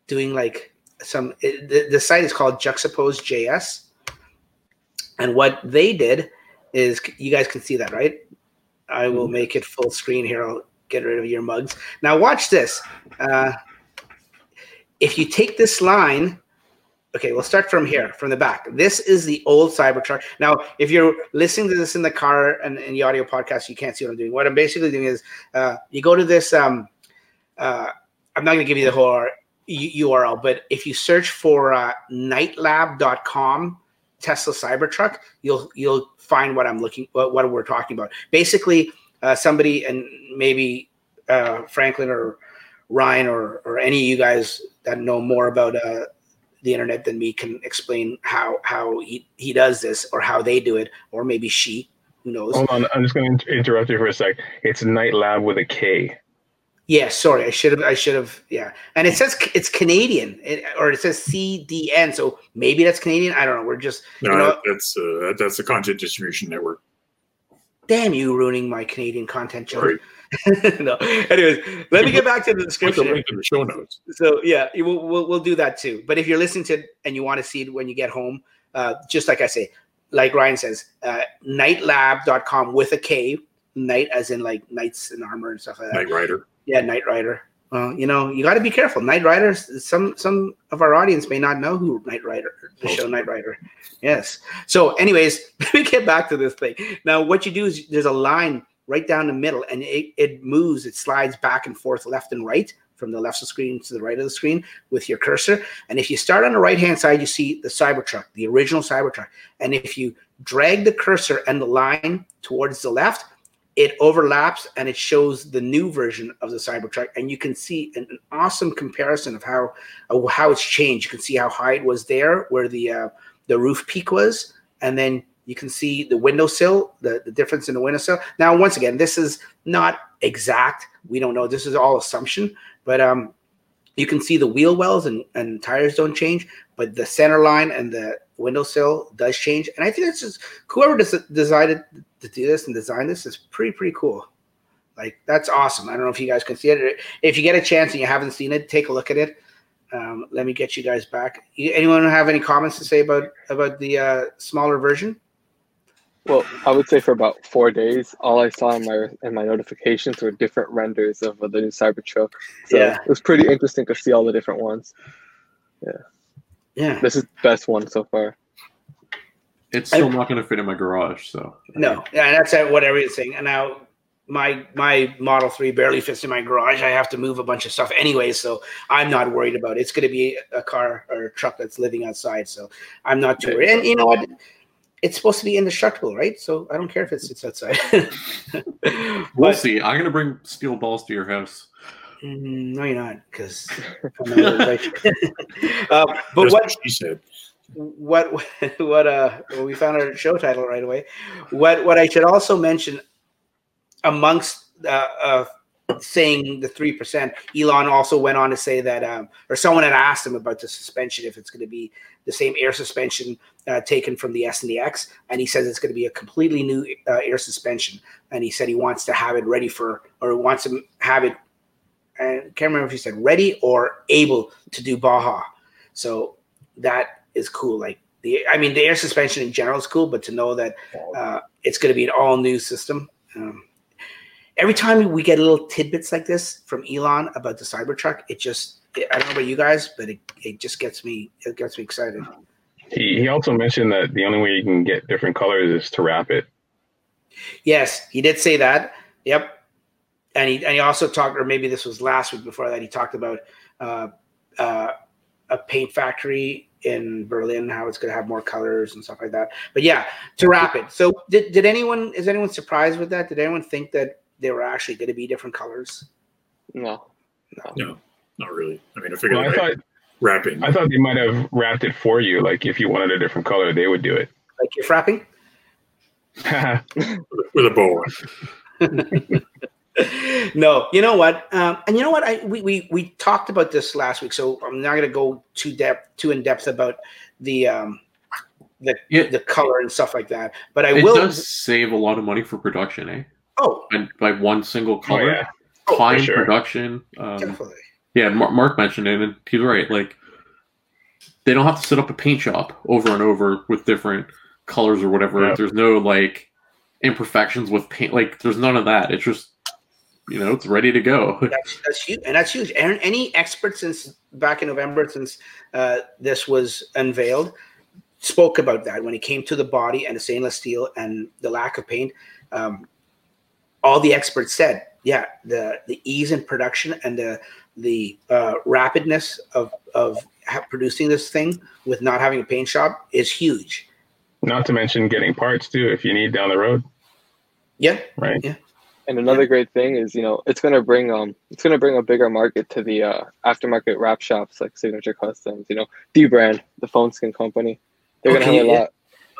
doing like some. It, the, the site is called Juxtapose JS, and what they did is you guys can see that, right? I will make it full screen here. I'll get rid of your mugs. Now watch this. Uh, if you take this line, okay, we'll start from here, from the back. This is the old Cybertruck. Now, if you're listening to this in the car and in the audio podcast, you can't see what I'm doing. What I'm basically doing is uh, you go to this. Um, uh, I'm not going to give you the whole URL, but if you search for uh, knightlab.com Tesla Cybertruck, you'll you'll find what I'm looking what, what we're talking about. Basically, uh, somebody and maybe uh, Franklin or Ryan or or any of you guys that know more about uh, the internet than me can explain how how he, he does this or how they do it or maybe she who knows. Hold on, I'm just going to interrupt you for a sec. It's Knight Lab with a K. Yeah, sorry, I should have. I should have. Yeah, and it says it's Canadian, it, or it says CDN, so maybe that's Canadian. I don't know. We're just No, you know, that's uh, that's the content distribution network. Damn you ruining my Canadian content joke. <laughs> No. Anyways, let me get back to the <laughs> Put the description. link in the show notes. So yeah, we'll, we'll we'll do that too. But if you're listening to it and you want to see it when you get home, uh, just like I say, like Ryan says, uh, knightlab.com with a K, night as in like knights in armor and stuff like that. Knight Rider. Yeah, Knight Rider. Well, you know, you got to be careful. Knight Rider. Some some of our audience may not know who Knight Rider, the oh. show Knight Rider. Yes. So, anyways, <laughs> let me get back to this thing. Now, what you do is there's a line right down the middle, and it, it moves. It slides back and forth, left and right, from the left of the screen to the right of the screen with your cursor. And if you start on the right hand side, you see the Cybertruck, the original Cybertruck. And if you drag the cursor and the line towards the left, it overlaps and it shows the new version of the Cybertruck, and you can see an, an awesome comparison of how uh, how it's changed. You can see how high it was there, where the uh, the roof peak was, and then you can see the windowsill, the, the difference in the windowsill. Now, once again, this is not exact. We don't know. This is all assumption, but um, you can see the wheel wells and, and tires don't change, but the center line and the windowsill does change. And I think that's just whoever des- decided to do this and design this is pretty pretty cool. Like that's awesome. I don't know if you guys can see it. If you get a chance and you haven't seen it, take a look at it. Um, let me get you guys back. You- Anyone have any comments to say about about the uh, smaller version? Well, I would say for about four days, all I saw in my in my notifications were different renders of the new Cybertruck. So Yeah. it was pretty interesting to see all the different ones. Yeah. This is the best one so far. It's still not going to fit in my garage, so No, yeah, that's uh, what everyone's saying. And now my my Model Three barely fits in my garage. I have to move a bunch of stuff anyway, so I'm not worried about it. It's going to be a car or a truck that's living outside, so I'm not too worried. And you know what? It's supposed to be indestructible, right? So I don't care if it sits outside. <laughs> we'll But- see. I'm going to bring steel balls to your house. Mm, no, you're not, because. <laughs> <laughs> uh, but what what she said. what <laughs> what uh well, we found our show title right away what what i should also mention amongst uh, uh saying the 3% elon also went on to say that um or someone had asked him about the suspension if it's going to be the same air suspension uh, taken from the s and the x and he says it's going to be a completely new uh, air suspension and he said he wants to have it ready for or wants to have it I can't remember if he said ready or able to do Baja. So that is cool. Like the, I mean, the air suspension in general is cool, but to know that uh, it's going to be an all new system. Um, every time we get little tidbits like this from Elon about the Cybertruck, it just, I don't know about you guys, but it, it just gets me, it gets me excited. He, he also mentioned that the only way you can get different colors is to wrap it. Yes, he did say that. Yep. And he and he also talked, or maybe this was last week before that, he talked about uh, uh, a paint factory in Berlin, how it's going to have more colors and stuff like that. But yeah, to wrap it. So did, did anyone is anyone surprised with that? Did anyone think that they were actually going to be different colors? No, no. No, not really. I mean, I figured Well, I thought wrapping. I thought they might have wrapped it for you. Like if you wanted a different color, they would do it. Like you're frapping? <laughs> with a bow. <laughs> <laughs> no, you know what? Um, and you know what? I we, we we talked about this last week, so I'm not going to go too depth too in depth about the um, the Yeah. the color and stuff like that. But I It will. does save a lot of money for production, eh? Oh, And by one single Oh, color, yeah. Oh, fine sure. production. Um, definitely. yeah, Mar- Mark mentioned it, and he's right. Like, they don't have to set up a paint shop over and over with different colors or whatever. Yeah. There's no like imperfections with paint. Like, there's none of that. It's just, you know, it's ready to go. <laughs> That's that's huge, and that's huge. And any expert since back in November, since uh, this was unveiled, spoke about that when it came to the body and the stainless steel and the lack of paint. Um, all the experts said, yeah, the the ease in production and the the uh, rapidness of of ha- producing this thing with not having a paint shop is huge. Not to mention getting parts too if you need down the road, Yeah, right? And another great thing is, you know, it's gonna bring um, it's gonna bring a bigger market to the uh, aftermarket wrap shops like Signature Customs. You know, dbrand, the phone skin company. They're gonna have a yeah. lot,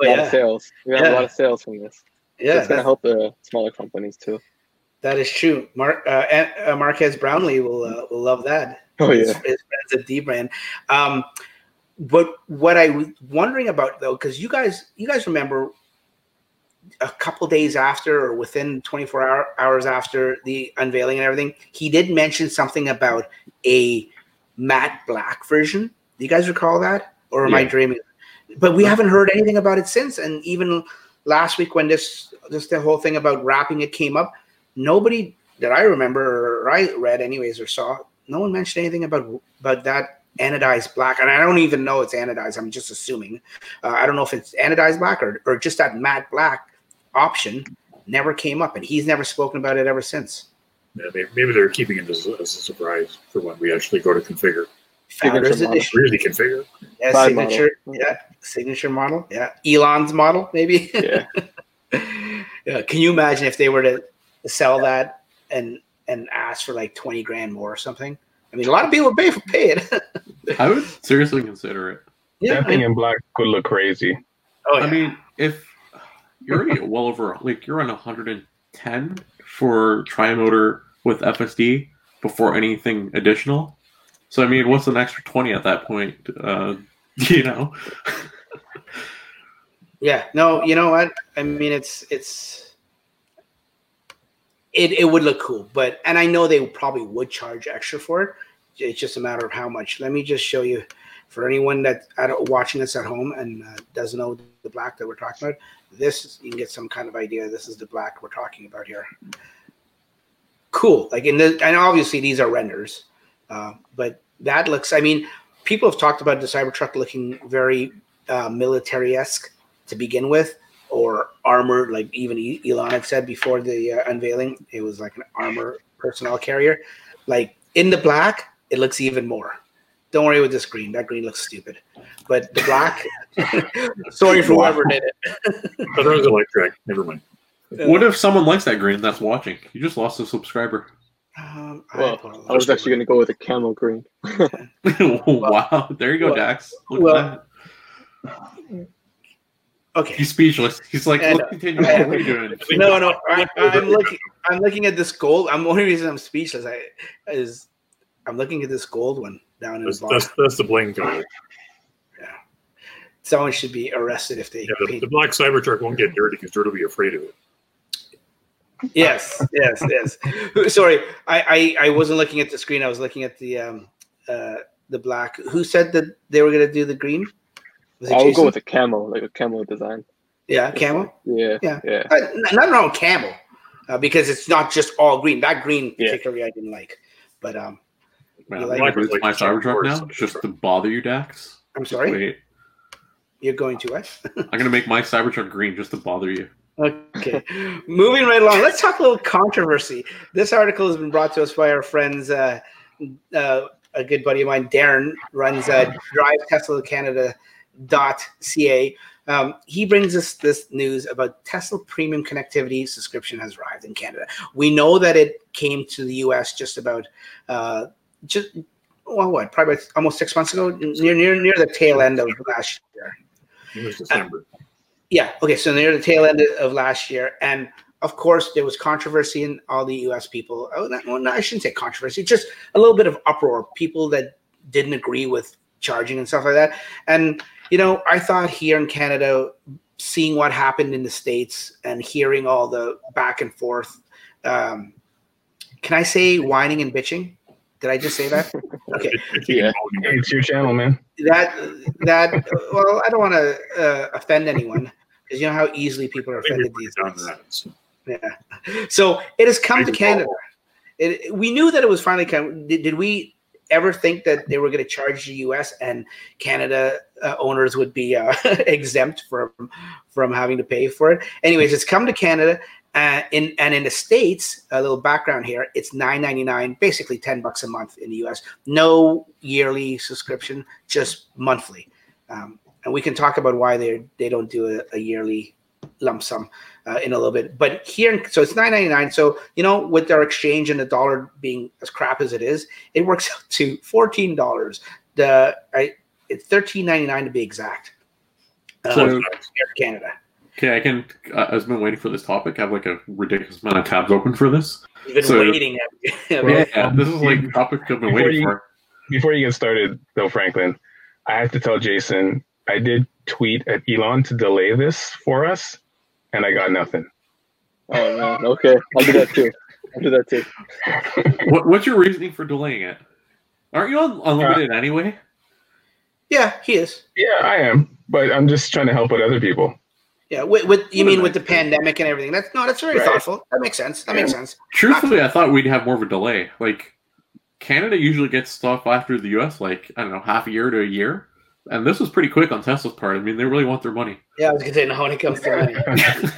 oh, lot yeah, of sales. We're gonna have a lot of sales from this. yeah. it's gonna help the smaller companies too. that is true. Mark uh, uh, Marques Brownlee will uh, will love that. Oh his, yeah, his friends at dbrand. Um, but what I was wondering about though, because you guys, you guys remember a couple days after, or within 24 hour, hours after the unveiling and everything, he did mention something about a matte black version. Do you guys recall that, or am I dreaming? But we haven't heard anything about it since. And even last week, when this just the whole thing about wrapping it came up, nobody that I remember or I read anyways or saw, no one mentioned anything about about that anodized black. And I don't even know it's anodized. I'm just assuming. Uh, I don't know if it's anodized black or or just that matte black option never came up, and he's never spoken about it ever since. Yeah, maybe, maybe they're keeping it as, as a surprise for when we actually go to configure. Founders edition, Really configure. yeah, Five signature, model. yeah, signature model, yeah, Elon's model, maybe. yeah. <laughs> yeah. Can you imagine if they were to sell that and and ask for like twenty grand more or something? I mean, a lot of people would pay for pay it. <laughs> I would seriously consider it. yeah, that thing in black could look crazy. oh, yeah. I mean, if you're already well over, like you're on 110 for Trimotor with FSD before anything additional. So I mean, what's an extra 20 at that point? Uh, <laughs> you know, Yeah, no, you know what? I mean, it's it's it it would look cool, but and I know they probably would charge extra for it. It's just a matter of how much. Let me just show you for anyone that at, watching this at home and uh, doesn't know the black that we're talking about. This you can get some kind of idea. This is the black we're talking about here. Cool. Like in the and obviously these are renders, uh, but that looks. I mean, people have talked about the Cybertruck looking very uh, military esque to begin with, or armored, like even Elon had said before the uh, unveiling, it was like an armor personnel carrier. Like in the black, it looks even more. Don't worry with this green. That green looks stupid. But the black, <laughs> sorry for whoever did it. <laughs> Oh, that was electric. Never mind. what if someone likes that green that's watching? You just lost a subscriber. <laughs> Um, Well, apologize. I was actually gonna go with a camel green. wow, there you go, well- Dax. Look well- at that. okay. He's speechless. He's like, And- look, continue. What are you doing? No, no. I, I'm looking. I'm looking at this gold. I'm the only reason I'm speechless. I is I'm looking at this gold one down in the That's, bottom. that's, that's the bling color. Someone should be arrested if they Yeah, the, paint the black Cybertruck won't get dirty because Dirt will be afraid of it. Yes, yes, yes. Sorry, I, I I wasn't looking at the screen. I was looking at the um uh the black. Who said that they were gonna do the green? Was it I would go with a camel, like a camel design. yeah, camel. Yeah, Yeah. yeah. Uh, n- nothing wrong with camo, uh, because it's not just all green. That green Yeah. particularly I didn't like, but um, Man, You I'm like like, it? my Cybertruck now Like- just to bother you, Dax. I'm Just sorry. wait. You're going to what? I'm gonna make my Cybertruck green just to bother you. Okay, moving right along. Let's talk a little controversy. This article has been brought to us by our friends. Uh, uh, a good buddy of mine, Darren, runs uh, Drive Tesla Canada ca. Um, he brings us this news about Tesla Premium Connectivity subscription has arrived in Canada. We know that it came to the US just about uh, just well, what probably almost six months ago, near near near the tail end of last year. It was December. Yeah. Okay. So near the tail end of last year, and of course there was controversy in all the U.S. people. Oh, not, well, no, I shouldn't say controversy. Just a little bit of uproar. People that didn't agree with charging and stuff like that. And you know, I thought here in Canada, seeing what happened in the states and hearing all the back and forth. Um, can I say whining and bitching? Did I just say that? <laughs> Okay. Yeah. It's your channel, man. That that well, I don't want to uh, offend anyone because you know how easily people are offended these days. that, so. Yeah. So it has come to Canada. It, we knew that it was finally coming. Did, did we ever think that they were going to charge the U.S. and Canada uh, owners would be uh, <laughs> exempt from from having to pay for it? Anyways, it's come to Canada. Uh, in and in the states, a little background here. It's nine ninety nine, basically ten bucks a month in the U.S. No yearly subscription, just monthly. Um, and we can talk about why they they don't do a, a yearly lump sum uh, in a little bit. But here, so it's nine ninety nine. So you know, with our exchange and the dollar being as crap as it is, it works <laughs> out to fourteen dollars. The I, it's thirteen ninety nine to be exact. Uh, So- here in Canada, Okay, I can. Uh, I've been waiting for this topic. I have like a ridiculous amount of tabs open for this. we've been So- waiting. At, Yeah, yeah, this is like a topic I've been Before waiting you- for. Before you get started, though, Franklin, I have to tell Jason I did tweet at Elon to delay this for us, and I got nothing. Oh man. Okay. I'll do that too. I'll do that too. <laughs> What, what's your reasoning for delaying it? Aren't you on unlimited anyway? yeah, he is. Yeah, I am, but I'm just trying to help out other people. Yeah, with, with you What mean with the pandemic and everything? That's no, that's very Right. thoughtful. That makes sense. That makes sense. Truthfully, I thought we'd have more of a delay. Like Canada usually gets stuff after the US, like I don't know, half a year to a year. And this was pretty quick on Tesla's part. I mean, they really want their money. Yeah, I was gonna say no when it comes to money. <laughs>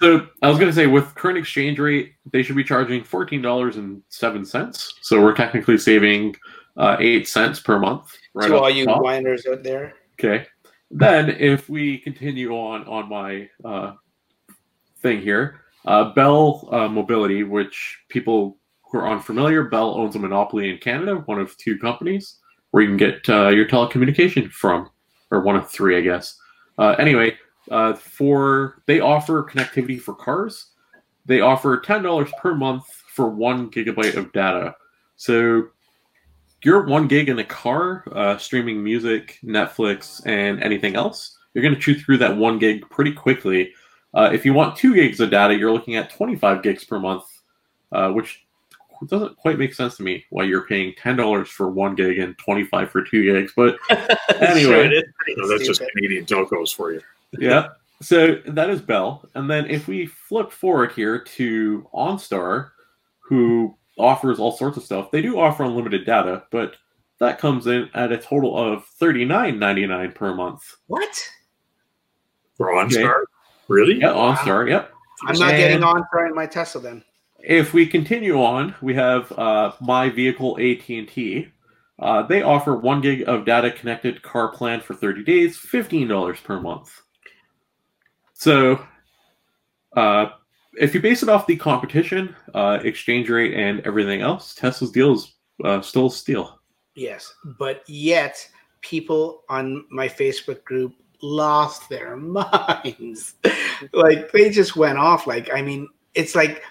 so I was going to say, with current exchange rate, they should be charging fourteen dollars and seven cents. So we're technically saving uh, eight cents per month. Right to all you top. whiners out there. Okay. Then, if we continue on on my uh, thing here, uh, Bell uh, Mobility, which people who are unfamiliar, Bell owns a monopoly in Canada, one of two companies where you can get uh, your telecommunication from, or one of three, I guess. Uh, anyway, uh, for they offer connectivity for cars. They offer ten dollars per month for one gigabyte of data. So your one gig in the car, uh, streaming music, Netflix, and anything else, you're going to chew through that one gig pretty quickly. Uh, if you want two gigs of data, you're looking at 25 gigs per month, uh, which doesn't quite make sense to me why you're paying $10 for one gig and 25 for two gigs. But Anyway. <laughs> Sure, it is So that's just. Canadian telcos for you. yeah. So that is Bell. And then if we flip forward here to OnStar, who offers all sorts of stuff, they do offer unlimited data, but that comes in at a total of $39.99 per month. What? For OnStar? Really? Yeah, OnStar, yep. I'm not And getting on for my Tesla then. If we continue on, we have uh, My Vehicle AT&T. Uh, they offer one gig of data connected car plan for 30 days, $15 per month. So, uh, if you base it off the competition, uh, exchange rate, and everything else, Tesla's deal is uh, still a steal. Yes, but yet people on my Facebook group lost their <laughs> minds. like they just went off. Like I mean, it's like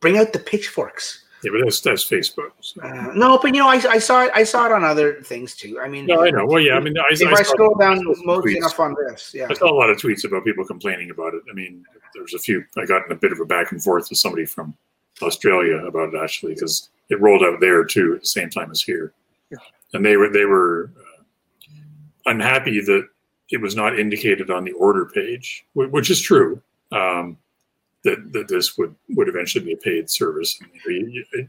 bring out the pitchforks. Yeah, but that's that's Facebook. so. Uh, no, but you know, I, I saw it. I saw it on other things too. I mean, No, I know. Well, yeah, I mean, I, if I I, scroll down most tweets. enough on this, yeah, I saw a lot of tweets about people complaining about it. I mean, there's a few. I got in a bit of a back and forth with somebody from Australia about it actually because it rolled out there too at the same time as here, and they were they were uh, unhappy that it was not indicated on the order page, which is true. Um, that that this would would eventually be a paid service. I mean, you- you-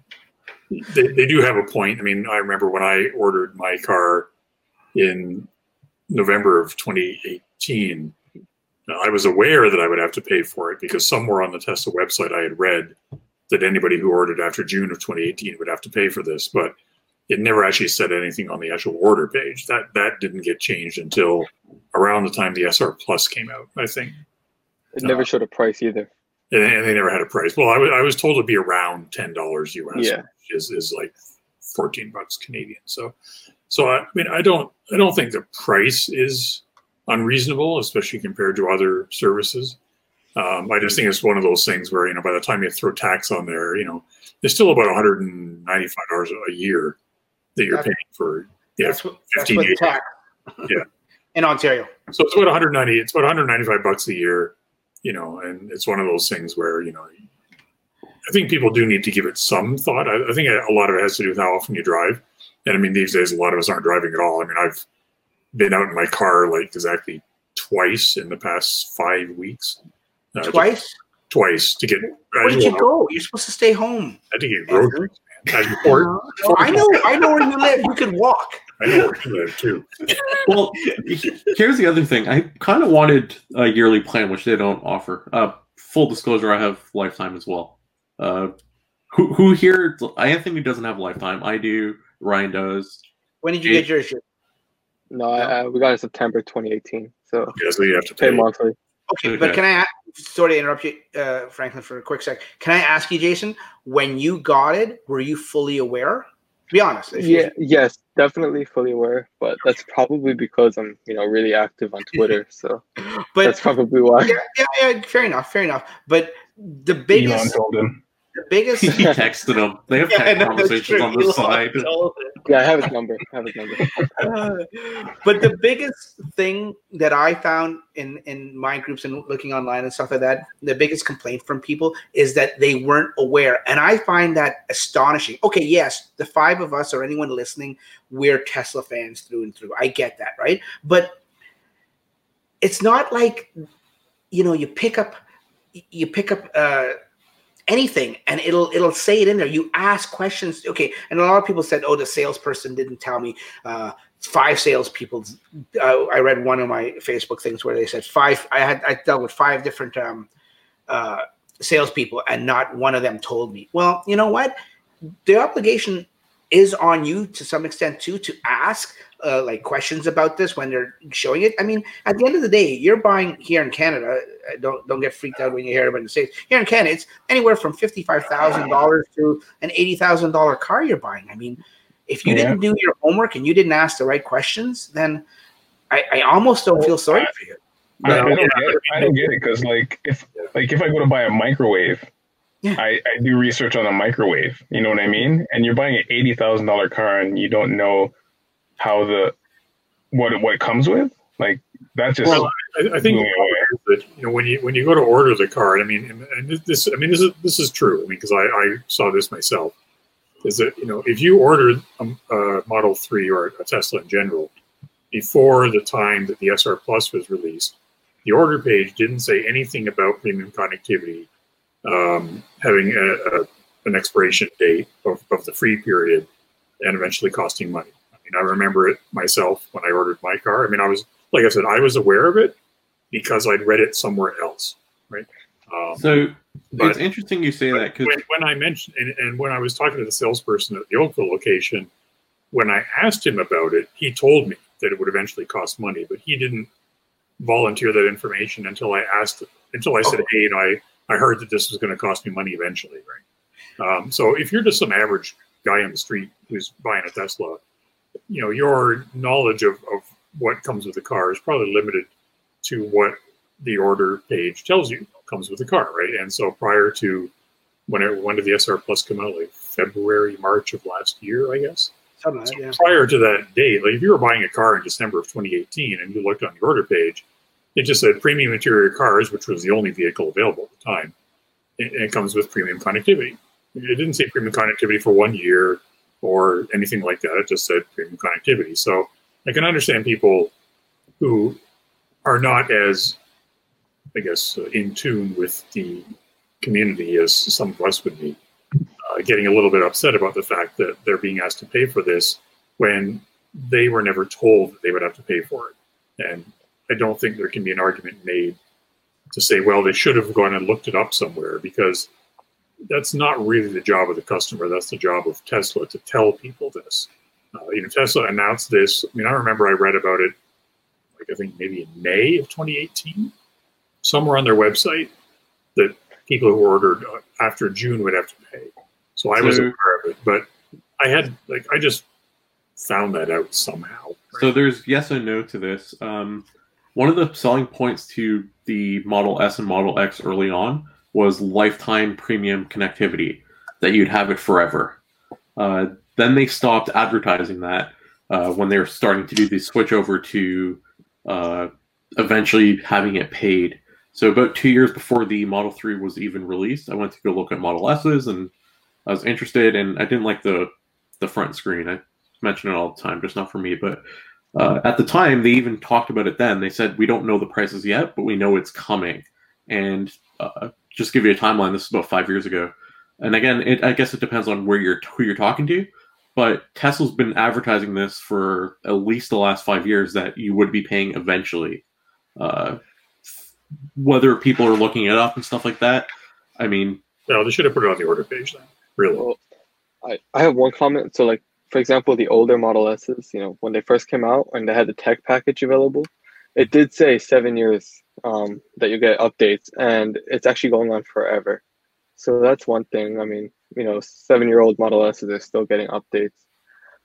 they, they do have a point. I mean, I remember when I ordered my car in November of 2018. I was aware that I would have to pay for it because somewhere on the Tesla website I had read that anybody who ordered after June of 2018 would have to pay for this, but it never actually said anything on the actual order page. That that didn't get changed until around the time the SR Plus came out, I think, It never uh, showed a price either. And, and they never had a price. Well, I wa- I was told it'd be around ten dollars US, Yeah. which is, is like fourteen bucks Canadian. So, so I, I mean, I don't I don't think the price is unreasonable, especially compared to other services. Um, I just think it's one of those things where you know by the time you throw tax on there, you know, it's still about 195 dollars a year that you're That's- paying for. Yeah, That's what, that's 15 what days. tax. Yeah. <laughs> In Ontario. so it's about 190. It's about 195 bucks a year, you know, and it's one of those things where you know, I think people do need to give it some thought. I, I think a lot of it has to do with how often you drive, and I mean these days a lot of us aren't driving at all. I mean I've been out in my car like exactly twice in the past five weeks. Uh, just Twice? twice to get. Where did you go? You're supposed to stay home. I had to get groceries. man. As report, <laughs> I know I know where you live. You could walk. I know where you live too. <laughs> Well, here's the other thing. I kind of wanted a yearly plan, which they don't offer. Uh, full disclosure, I have lifetime as well. Uh, who, who here? Anthony doesn't have lifetime. I do. Ryan does. When did you get yours? No, I, I, we got it in September 2018. So Yeah, so you have to pay pay. monthly. Okay, but can I ask, sorry to interrupt you, uh, Franklin, for a quick sec. Can I ask you, Jason, when you got it, were you fully aware? Be honest. if you- Yeah, yes, definitely fully aware, but that's probably because I'm, you know, really active on Twitter. <laughs> So but that's probably why. yeah, yeah, yeah, fair enough, fair enough. But the Elon biggest, told him. The biggest. <laughs> he texted him. They have Yeah, text no, conversations on the side. Yeah, I have his number. I have his number. Uh, <laughs> but the biggest thing that I found in in my groups and looking online and stuff like that, the biggest complaint from people is that they weren't aware, and I find that astonishing. Okay, yes, the five of us or anyone listening, we're Tesla fans through and through. I get that, right? But it's not like you know you pick up you pick up uh anything and it'll it'll say it in there. You ask questions. Okay and a lot of people said oh the salesperson didn't tell me. Uh five salespeople uh, i read one of my facebook things where they said five i had i dealt with five different um uh salespeople and not one of them told me. Well you know what? The obligation is on you to some extent too to ask uh, like questions about this when they're showing it. I mean, at the end of the day, you're buying here in Canada. uh, Don't don't get freaked out when you hear about the states. Here in Canada, it's anywhere from fifty five thousand dollars to an eighty thousand dollar car you're buying. I mean, if you Yeah. didn't do your homework and you didn't ask the right questions, then I, I almost don't feel sorry for you. I, I don't get it. I don't get it because like if like if I go to buy a microwave, Yeah. I, I do research on a microwave. You know what I mean? And you're buying an eighty thousand dollar car and you don't know how the what what it comes with. Like that's just Well, I, I think blew me away. that you know when you when you go to order the car, I mean, and- and this I mean this is this is true. I mean, because I, I saw this myself. Is that you know if you ordered a, um, a Model Three or a Tesla in general before the time that the SR Plus was released, the order page didn't say anything about premium connectivity um, having a, a, an expiration date of, of the free period and eventually costing money. I mean, I remember it myself when I ordered my car. I mean, I was like I said, I was aware of it because I'd read it somewhere else, right? Um, So But- it's interesting you say that because when, when I mentioned and, and when I was talking to the salesperson at the Oakville location, when I asked him about it, he told me that it would eventually cost money, but he didn't volunteer that information until I asked until I said, Oh. "Hey, you know, I I heard that this was going to cost me money eventually, right?" Um, so if you're just some average guy on the street who's buying a Tesla, you know, your knowledge of, of what comes with the car is probably limited to what the order page tells you comes with the car, right? And so prior to when it, when did the SR Plus come out? Like February, March of last year, I guess. Something like that, yeah. Prior to that date, like if you were buying a car in December of 2018 and you looked on the order page, it just said premium interior cars, which was the only vehicle available at the time. And it comes with premium connectivity. It didn't say premium connectivity for one year or anything like that. It just said premium connectivity. So I can understand people who are not as, I guess, uh, in tune with the community as some of us would be, uh, getting a little bit upset about the fact that they're being asked to pay for this when they were never told that they would have to pay for it. And I don't think there can be an argument made to say, well, they should have gone and looked it up somewhere because that's not really the job of the customer. That's the job of Tesla to tell people this. Uh, you know, Tesla announced this. I mean, I remember I read about it, like I think maybe in May of 2018, somewhere on their website that people who ordered uh, after June would have to pay. So I was aware of it, but I had like I just found that out somehow. So there's yes and no to this. Um, one of the selling points to the Model S and Model X early on was lifetime premium connectivity, that you'd have it forever. Uh, then they stopped advertising that uh, when they were starting to do the switch over to uh, eventually having it paid. So about two years before the Model 3 was even released, I went to go look at Model S's and I was interested and I didn't like the the front screen. I mention it all the time, just not for me. But uh, at the time, they even talked about it then. They said, we don't know the prices yet, but we know it's coming. And uh, just give you a timeline, this is about five years ago. And again, it, I guess it depends on where you're who you're talking to. But Tesla's been advertising this for at least the last five years that you would be paying eventually. Uh, whether people are looking it up and stuff like that, I mean, no, they should have put it on the order page then. Really. Well, I, I have one comment. So, like, for example, the older Model S's, you know, when they first came out and they had the tech package available, it did say seven years um, that you get updates, and it's actually going on forever. So that's one thing. I mean, you know, seven year old Model S's are still getting updates.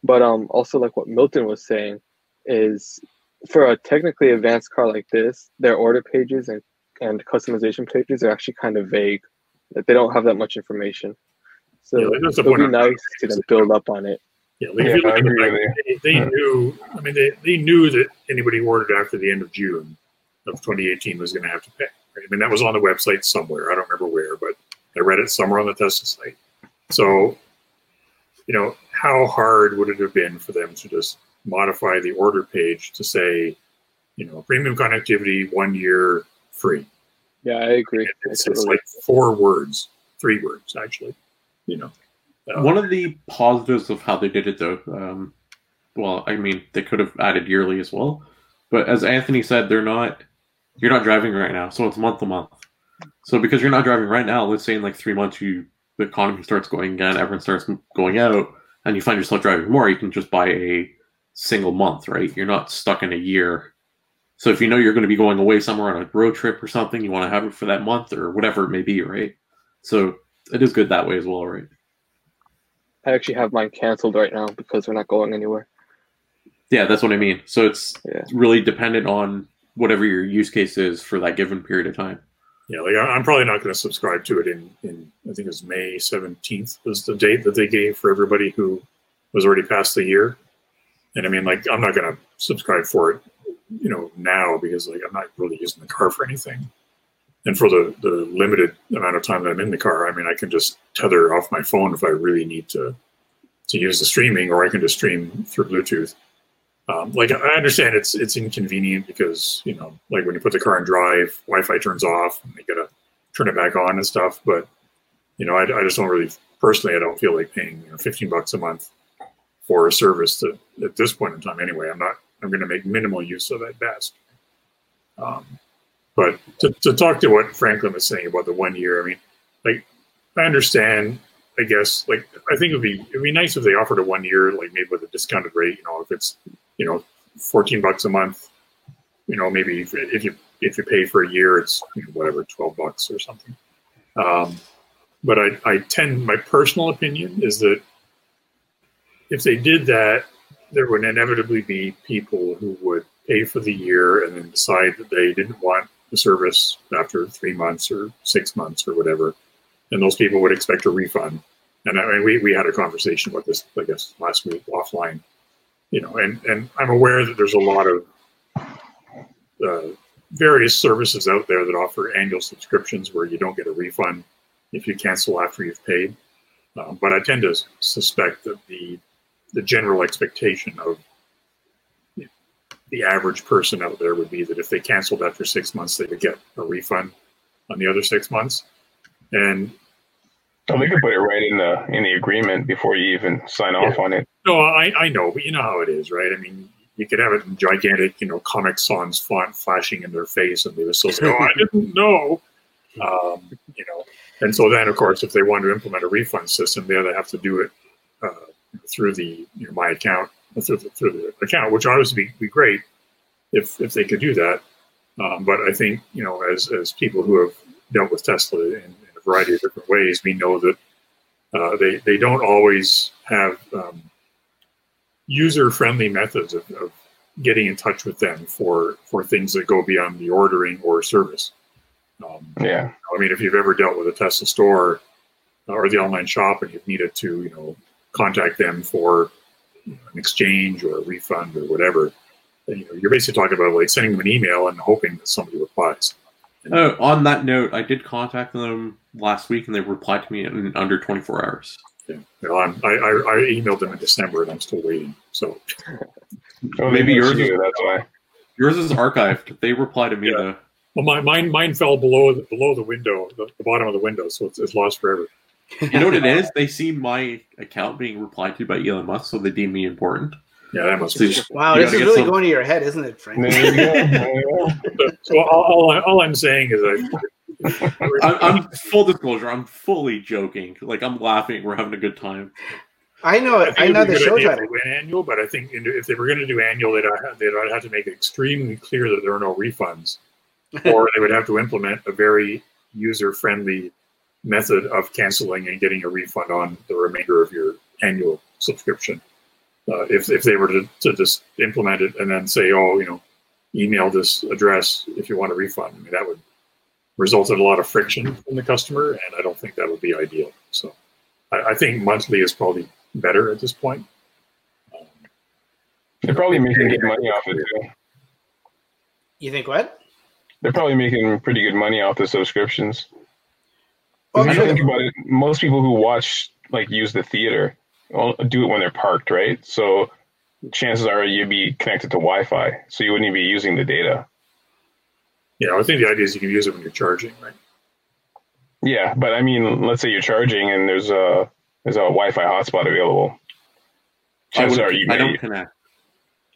But um, also, like what Milton was saying, is for a technically advanced car like this, their order pages and, and customization pages are actually kind of vague. That they don't have that much information. So yeah, it would be nice to build up on it. Yeah, like yeah, if you look at the they, they knew. I mean, they, they knew that anybody ordered after the end of June of 2018 was going to have to pay. Right? I mean, that was on the website somewhere. I don't remember where, but I read it somewhere on the Tesla site. So, you know, how hard would it have been for them to just modify the order page to say, you know, premium connectivity, one year free? Yeah, I agree. It's, it's like four words, three words actually you know. Uh, One of the positives of how they did it, though, um, well, I mean, they could have added yearly as well, but as Anthony said, they're not. You're not driving right now, so it's month to month. So because you're not driving right now, let's say in like three months, you the economy starts going again, everyone starts going out, and you find yourself driving more, you can just buy a single month, right? You're not stuck in a year. So if you know you're going to be going away somewhere on a road trip or something, you want to have it for that month or whatever it may be, right? So it is good that way as well, right? I actually have mine canceled right now because we're not going anywhere. Yeah, that's what I mean. So it's yeah. really dependent on whatever your use case is for that given period of time. Yeah, like I'm probably not going to subscribe to it in, in I think it was May 17th was the date that they gave for everybody who was already past the year. And I mean, like, I'm not going to subscribe for it, you know, now because like I'm not really using the car for anything and for the, the limited amount of time that I'm in the car, I mean, I can just tether off my phone if I really need to to use the streaming, or I can just stream through Bluetooth. Um, like I understand it's it's inconvenient because you know, like when you put the car in drive, Wi-Fi turns off, and you gotta turn it back on and stuff. But you know, I, I just don't really personally, I don't feel like paying you know, 15 bucks a month for a service that at this point in time anyway. I'm not. I'm going to make minimal use of at best. Um, but to, to talk to what Franklin was saying about the one year, I mean, like I understand. I guess like I think it'd be it'd be nice if they offered a one year, like maybe with a discounted rate. You know, if it's you know fourteen bucks a month, you know maybe if, if you if you pay for a year, it's you know, whatever twelve bucks or something. Um, but I, I tend my personal opinion is that if they did that, there would inevitably be people who would pay for the year and then decide that they didn't want the service after three months or six months or whatever, and those people would expect a refund. And I mean, we, we had a conversation about this, I guess, last week offline. You know, and and I'm aware that there's a lot of uh, various services out there that offer annual subscriptions where you don't get a refund if you cancel after you've paid. Um, but I tend to suspect that the the general expectation of the average person out there would be that if they canceled after six months, they would get a refund on the other six months. And well, they could put it right in the in the agreement before you even sign yeah. off on it. No, I, I know, but you know how it is, right? I mean, you could have it in gigantic, you know, Comic Sans font flashing in their face, and they would still say, "Oh, I didn't <laughs> know," um, you know. And so then, of course, if they want to implement a refund system, they either have to do it uh, through the you know, my account through the, through the account, which obviously be, be great if if they could do that. Um, but I think you know, as as people who have dealt with Tesla in, in a variety of different ways, we know that uh, they they don't always have um, user friendly methods of, of, getting in touch with them for for things that go beyond the ordering or service. Um, Yeah. I mean, if you've ever dealt with a Tesla store or the online shop and you've needed to, you know, contact them for you know, an exchange or a refund or whatever, then, you know, you're basically talking about like sending them an email and hoping that somebody replies. And, Oh, on that note, I did contact them last week, and they replied to me in under 24 hours. yeah, you know, I'm, I, I, I emailed them in December and I'm still waiting. So <laughs> Oh, Maybe maybe yours yours is- you. That's why. Yours is archived. They replied to me. Yeah. though. well, my, mine mine fell below the, below the window, the, the bottom of the window, so it's, it's lost forever. <laughs> You know what it is? They see my account being replied to by Elon Musk, so they deem me important. Yeah, that must be. Wow, you this is really some- going to your head, isn't it, Frank? There you go. There you go. <laughs> So all, all, I- all I'm saying is that <laughs> I'm, I'm full disclosure. I'm fully joking. Like I'm laughing. We're having a good time. I know I it. think I it'd know be the show idea if title. annual, but I think if they were going to do annual, they'd have, they'd have to make it extremely clear that there are no refunds, or they would have to implement a very user-friendly method of canceling and getting a refund on the remainder of your annual subscription. Uh, if if they were to, to just implement it and then say, oh, you know, email this address if you want a refund, I mean that would result in a lot of friction from the customer, and I don't think that would be ideal. So, I, I think monthly is probably better at this point. Um, They're probably making good money off it too. You think what? They're probably making pretty good money off the subscriptions. If you think about it, most people who watch like use the theater all- do it when they're parked, right? So chances are you'd be connected to Wi-Fi, so you wouldn't even be using the data. Yeah, I think the idea is you can use it when you're charging, right? Yeah, but I mean, let's say you're charging and there's a there's a Wi-Fi hotspot available. I, Chances would, are you I may, don't connect.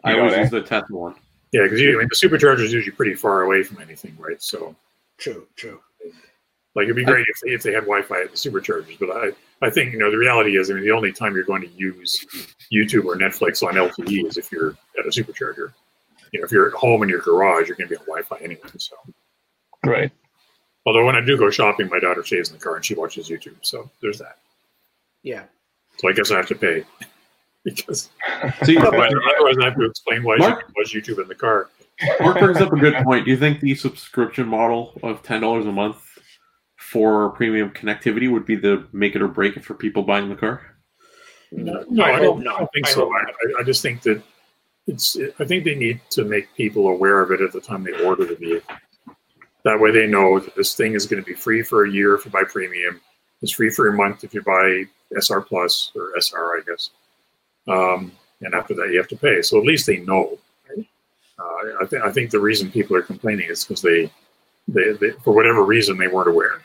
I always eh? use the Tesla one. Yeah, because I mean, the supercharger is usually pretty far away from anything, right? So, True, true. Like, it'd be great if they, if they had Wi-Fi at the superchargers, but I, I think you know the reality is, I mean, the only time you're going to use YouTube or Netflix on LTE is if you're at a supercharger. You know, if you're at home in your garage, you're going to be on Wi-Fi anyway. So, right. although when I do go shopping, my daughter stays in the car and she watches YouTube, so there's that. Yeah. So I guess I have to pay <laughs> because See, <laughs> otherwise otherwise <laughs> I have to explain why Mark- she watch YouTube in the car. Mark brings up a good point. Do you think the subscription model of ten dollars a month for premium connectivity would be the make it or break it for people buying the car? No, I I, hope don't, not. I don't think I so. I, I- I just think that it's. I think they need to make people aware of it at the time they order the vehicle. That way, they know that this thing is going to be free for a year if you buy premium. It's free for a month if you buy SR Plus or SR, I guess. Um, and after that, you have to pay. So at least they know. Right? Uh, I think. I think the reason people are complaining is because they, they, they, for whatever reason, they weren't aware.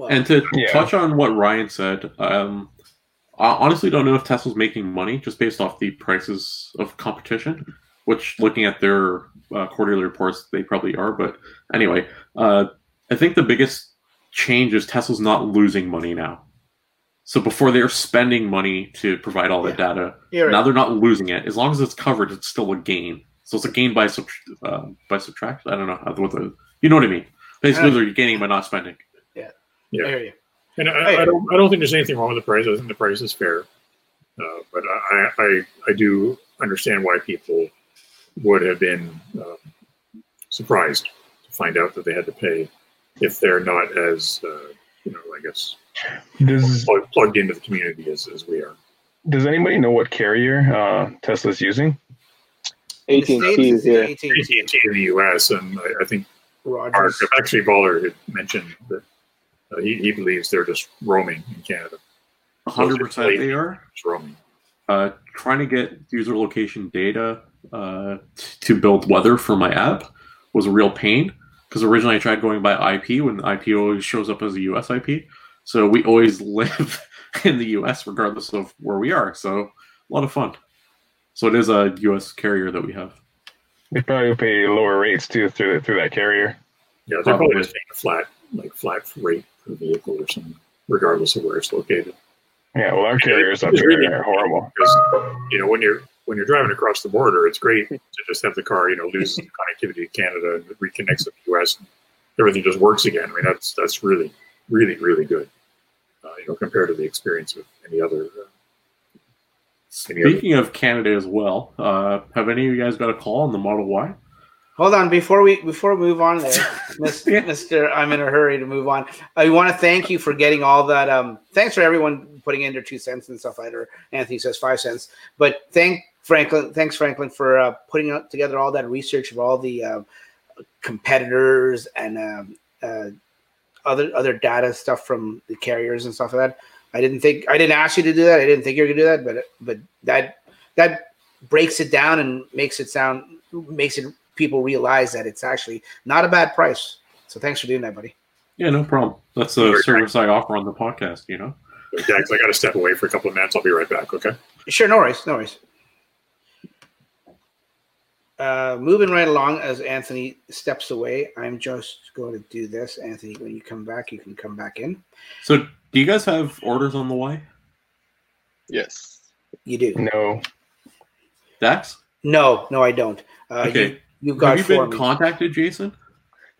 Well, And to Yeah. touch on what Ryan said, um, I honestly don't know if Tesla's making money just based off the prices of competition. Which, looking at their uh, quarterly reports, they probably are. But anyway, uh, I think the biggest change is Tesla's not losing money now. So before they're spending money to provide all the Yeah. data, you're right. now they're not losing it. As long as it's covered, it's still a gain. So it's a gain by sub- uh, by subtraction. I don't know how what the you know what I mean. Basically, Uh, they're gaining by not spending. I hear you. And I, I don't, I don't think there's anything wrong with the price. I think the price is fair, uh, but I, I, I do understand why people would have been um, surprised to find out that they had to pay if they're not as, uh, you know, I guess Does plug, plugged into the community as, as we are. Does anybody know what carrier uh, Tesla's using? In the AT&T States, is here. AT&T. AT&T in the U.S. and I, I think Mark, Rogers. actually Baller had mentioned that uh, he, he believes they're just roaming in Canada. hundred percent they are. Just roaming. Uh, trying to get user location data uh, t- to build weather for my app was a real pain because originally I tried going by IP when the IP always shows up as a US IP. So we always <laughs> live in the US regardless of where we are. So a lot of fun. So it is a US carrier that we have. They probably pay lower rates too through through that carrier. Yeah, they're probably Probably. just paying a flat, like flat rate per vehicle or something, regardless of where it's located. Yeah, well, our carriers up It's really- here are horrible. Because you know, when you're when you're driving across the border, it's great to just have the car, you know, lose <laughs> connectivity to Canada and reconnects to the U.S. and everything just works again. I mean, that's that's really, really, really good. Uh, you know, compared to the experience with any other uh, Speaking of Canada as well, uh, have any of you guys got a call on the Model Y? Hold on before we before we move on there, <laughs> Mister. I'm in a hurry to move on. I want to thank you for getting all that. Um, thanks for everyone putting in their two cents and stuff like that. Or Anthony says five cents, but thank Franklin. Thanks Franklin for uh, putting together all that research of all the uh, competitors and um, uh, other other data stuff from the carriers and stuff like that. I didn't think I didn't ask you to do that. I didn't think you were gonna do that, but but that that breaks it down and makes it sound makes it people realize that it's actually not a bad price. So thanks for doing that, buddy. Yeah, no problem. That's a service I offer on the podcast. You know. Yeah, I got to step away for a couple of minutes. I'll be right back. Okay. Sure, no worries, no worries. Uh, moving right along as Anthony steps away, I'm just going to do this. Anthony, when you come back, you can come back in. So, do you guys have orders on the way? Yes. You do. No. Dax? No, no, I don't. Uh, okay. You, have got. Have you been me. contacted, Jason?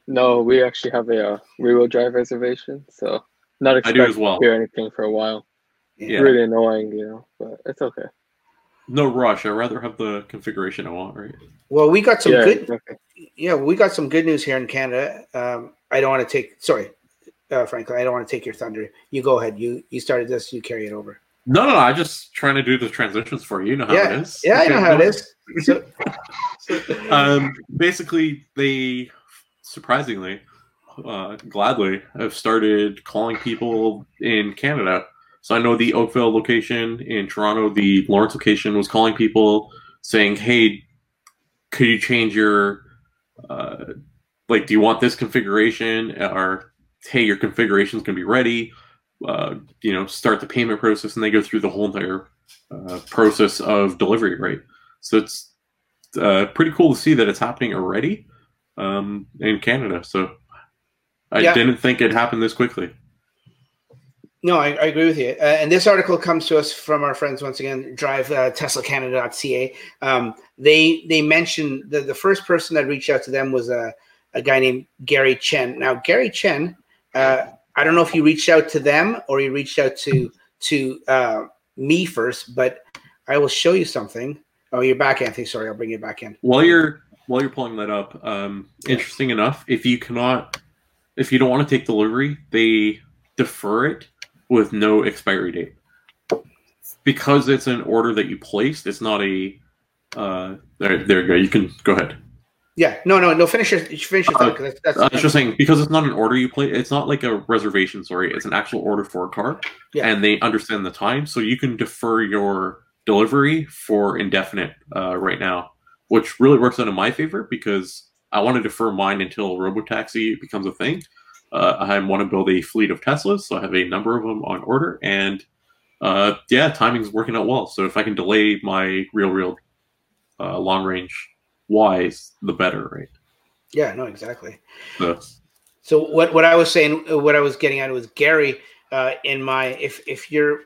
No, we actually have a uh, rear-wheel drive reservation, so not expecting well. to hear anything for a while. Yeah. It's really annoying, you know, but it's okay. No rush. I'd rather have the configuration I want, right? Well, we got some yeah, good. Exactly. Yeah, we got some good news here in Canada. Um, I don't want to take. Sorry, uh, Franklin. I don't want to take your thunder. You go ahead. You you started this. You carry it over. No, no, no. I'm just trying to do the transitions for you. You know how yeah. it is. Yeah, I know how it is. So, um, basically, they surprisingly, uh, gladly, have started calling people in Canada. So I know the Oakville location in Toronto, the Lawrence location was calling people saying, "Hey, could you change your uh, like? Do you want this configuration? Or hey, your configuration is going to be ready." Uh, you know, start the payment process, and they go through the whole entire uh, process of delivery, right? So it's uh, pretty cool to see that it's happening already um, in Canada. So I yeah. didn't think it happened this quickly. No, I, I agree with you. Uh, and this article comes to us from our friends once again, drive uh, teslacanada.ca. Um, they they mentioned the, the first person that reached out to them was a, a guy named Gary Chen. Now, Gary Chen, uh, I don't know if you reached out to them or you reached out to to uh, me first, but I will show you something. Oh, you're back, Anthony. Sorry, I'll bring you back in. While you're while you're pulling that up, um, interesting enough, if you cannot, if you don't want to take delivery, they defer it with no expiry date because it's an order that you placed. It's not a. Uh, there, there you go. You can go ahead. Yeah, no, no, no. Finish your finish your thought. That's, that's, I was just saying because it's not an order you play. It's not like a reservation. Sorry, it's an actual order for a car, yeah. and they understand the time, so you can defer your delivery for indefinite uh, right now, which really works out in my favor because I want to defer mine until robotaxi becomes a thing. Uh, I want to build a fleet of Teslas, so I have a number of them on order, and uh, yeah, timing's working out well. So if I can delay my real, real uh, long range wise, the better, right? Yeah, no, exactly. So, so what what I was saying, what I was getting at was Gary. Uh, in my, if if you're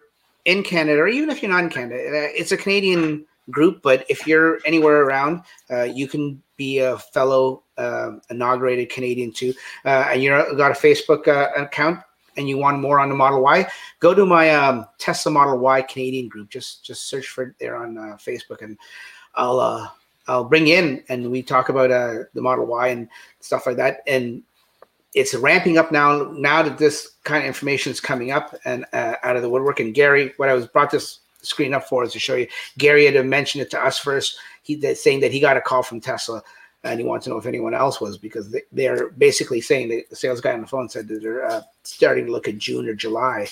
in Canada, or even if you're not in Canada, uh, it's a Canadian group. But if you're anywhere around, uh, you can be a fellow uh, inaugurated Canadian too, uh, and you're got a Facebook uh, account and you want more on the Model Y, go to my um, Tesla Model Y Canadian group. Just just search for it there on uh, Facebook, and I'll I'll bring in and we talk about the Model Y and stuff like that. And it's ramping up now. Now that this kind of information is coming up and uh, out of the woodwork. And Gary, what I was brought this screen up for is to show you. Gary had mentioned it to us first. He that saying that he got a call from Tesla, and he wants to know if anyone else was because they, are basically saying that the sales guy on the phone said that they're uh, starting to look at June or July.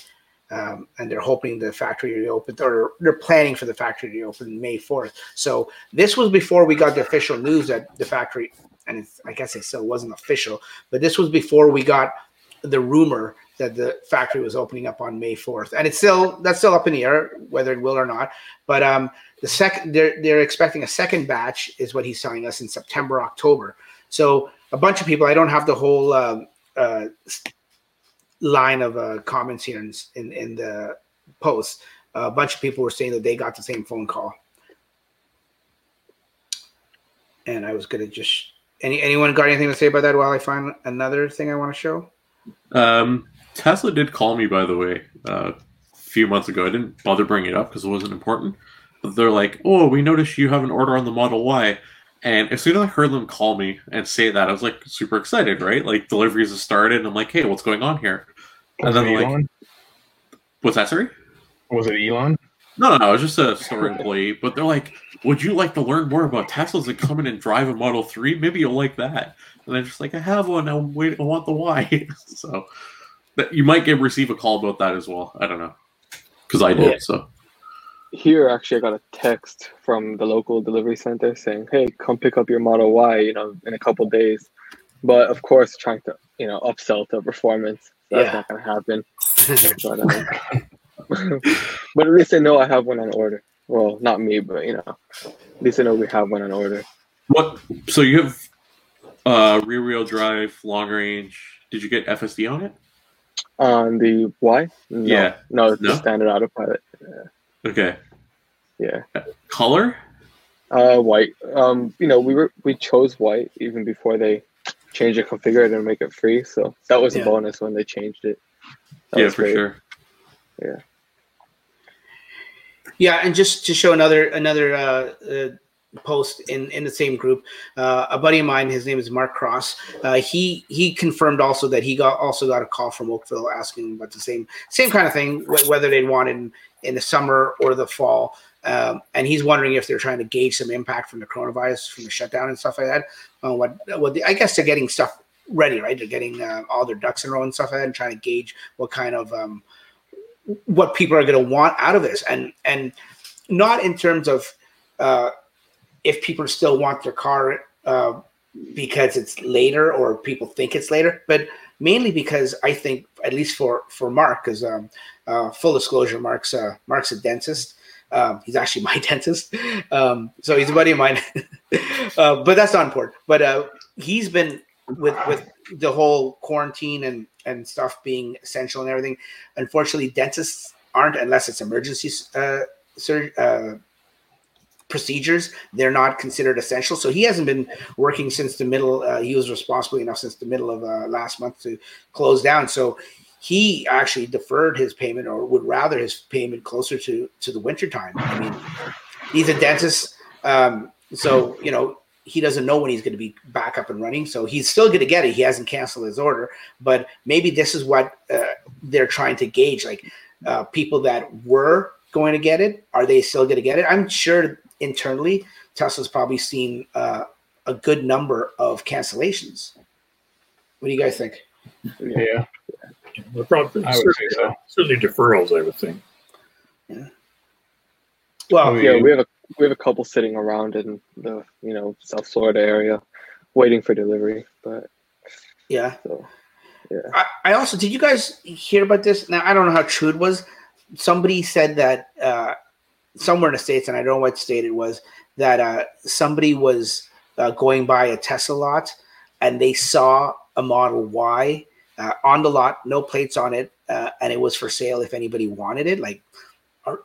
Um, and they're hoping the factory to reopen, or they're planning for the factory to open May 4th. So this was before we got the official news that the factory and I guess it still wasn't official, but this was before we got the rumor that the factory was opening up on May 4th, and it's still that's still up in the air whether it will or not. But um, the second they're they're expecting a second batch is what he's telling us in September October. So a bunch of people. I don't have the whole um, uh, line of uh, comments here in, in, in the post. A bunch of people were saying that they got the same phone call, and I was gonna just any anyone got anything to say about that while I find another thing I want to show? Um, Tesla did call me, by the way, uh, a few months ago. I didn't bother bringing it up because it wasn't important. But they're like, "Oh, we noticed you have an order on the Model Y." And as soon as I heard them call me and say that, I was like super excited, right? Like deliveries have started, and I'm like, "Hey, what's going on here?" Was And it then like, Elon? "What's that, sorry?" Was it Elon? No, no, no, I was just a store employee. <laughs> But they're like, "Would you like to learn more about Teslas and come in and drive a Model Three? Maybe you'll like that." And I'm just like, "I have one. I wait. I want the Y." <laughs> so that you might get receive a call about that as well. I don't know because I did. Yeah. So Here, actually, I got a text from the local delivery center saying, "Hey, come pick up your Model Y, you know, in a couple days." But of course, trying to, you know, upsell to performance. That's Yeah. not going to happen. <laughs> But, um, <laughs> but at least I know I have one on order. Well, not me, but you know, at least I know we have one on order. what? So you have uh, rear wheel drive, long range. Did you get FSD on it? On the Y, no, Yeah. no, it's No? the standard autopilot. Okay. Yeah, Color? uh, white. Um, you know, we were we chose white even before they changed the configurator to make it free. So that was Yeah. a bonus when they changed it. That yeah, for great. sure. Yeah, Yeah, and just to show another another uh, uh, post in in the same group, uh, a buddy of mine, his name is Mark Cross. Uh, he he confirmed also that he got also got a call from Oakville asking about the same same kind of thing, wh- whether they'd want in, in the summer or the fall. Um, and he's wondering if they're trying to gauge some impact from the coronavirus, from the shutdown and stuff like that. Uh, what what the, I guess they're getting stuff ready, right? They're getting uh, all their ducks in a row and stuff like that, and trying to gauge what kind of um, what people are going to want out of this, and and not in terms of uh, if people still want their car uh, because it's later or people think it's later, but mainly because I think, at least for for Mark, because um, uh, full disclosure, Mark's uh, Mark's a dentist. Um, he's actually <laughs> my dentist, um, so he's a buddy of mine. <laughs> uh, but that's not important. But uh, he's been with with the whole quarantine and and stuff being essential and everything. Unfortunately, dentists aren't unless it's emergency uh, sur- uh, procedures. They're not considered essential. So he hasn't been working since the middle. Uh, he was responsible enough since the middle of uh, last month to close down. So he actually deferred his payment or would rather his payment closer to to the winter time. I mean, he's a dentist, um, so you know he doesn't know when he's going to be back up and running. So he's still going to get it. He hasn't canceled his order, but maybe this is what uh, they're trying to gauge, like uh, people that were going to get it, are they still going to get it? I'm sure internally Tesla's probably seen uh, a good number of cancellations. What do you guys think? Yeah, The problem, I would say so. certainly deferrals, I would think. Well, Oh, Yeah, we have a we have a couple sitting around in the you know South Florida area, waiting for delivery. But yeah. so I, I also did you guys hear about this? Now I don't know how true it was. Somebody said that uh, somewhere in the states, and I don't know what state it was, that uh, somebody was uh, going by a Tesla lot and they saw a Model Y uh, on the lot, no plates on it, uh, and it was for sale if anybody wanted it, like or,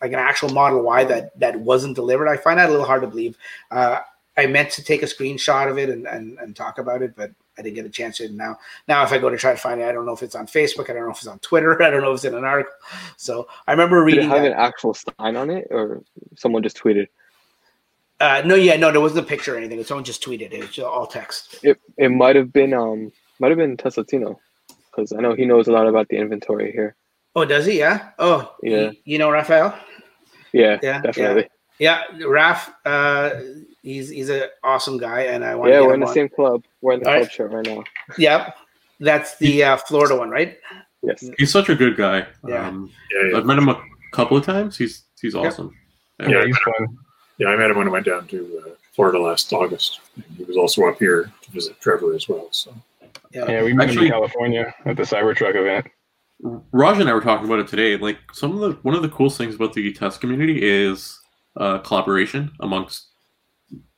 like an actual Model Y that that wasn't delivered. I find that a little hard to believe. Uh, I meant to take a screenshot of it and, and, and talk about it, but I didn't get a chance to. Now, now if I go to try to find it, I don't know if it's on Facebook. I don't know if it's on Twitter. <laughs> I don't know if it's in an article. So I remember reading. did it have that- an actual sign on it, or someone just tweeted? Uh, no, yeah, no, there wasn't a picture or anything. Someone just tweeted it. It was all text. It it might have been um might have been Tesla Tino, because I know he knows a lot about the inventory here. Oh, does he? Yeah. Oh, Yeah. You, you know Raphael? Yeah, Yeah, definitely. Yeah, Raph. Uh, he's he's an awesome guy, and I want. Yeah, to get we're in the on. same club. We're in the All club right. shirt right now. Yep, that's the uh, Florida one, right? Yes. He's such a good guy. Yeah. Um, Yeah, yeah. I've met him a couple of times. He's he's Yep. awesome. Yeah, he's fun. Yeah, I met him when I went down to uh, Florida last August. And he was also up here to visit Trevor as well. So Yeah. Yeah, we met him Actually- in California at the Cybertruck event. Raj and I were talking about it today. Like some of the one of the coolest things about the test community is uh, collaboration amongst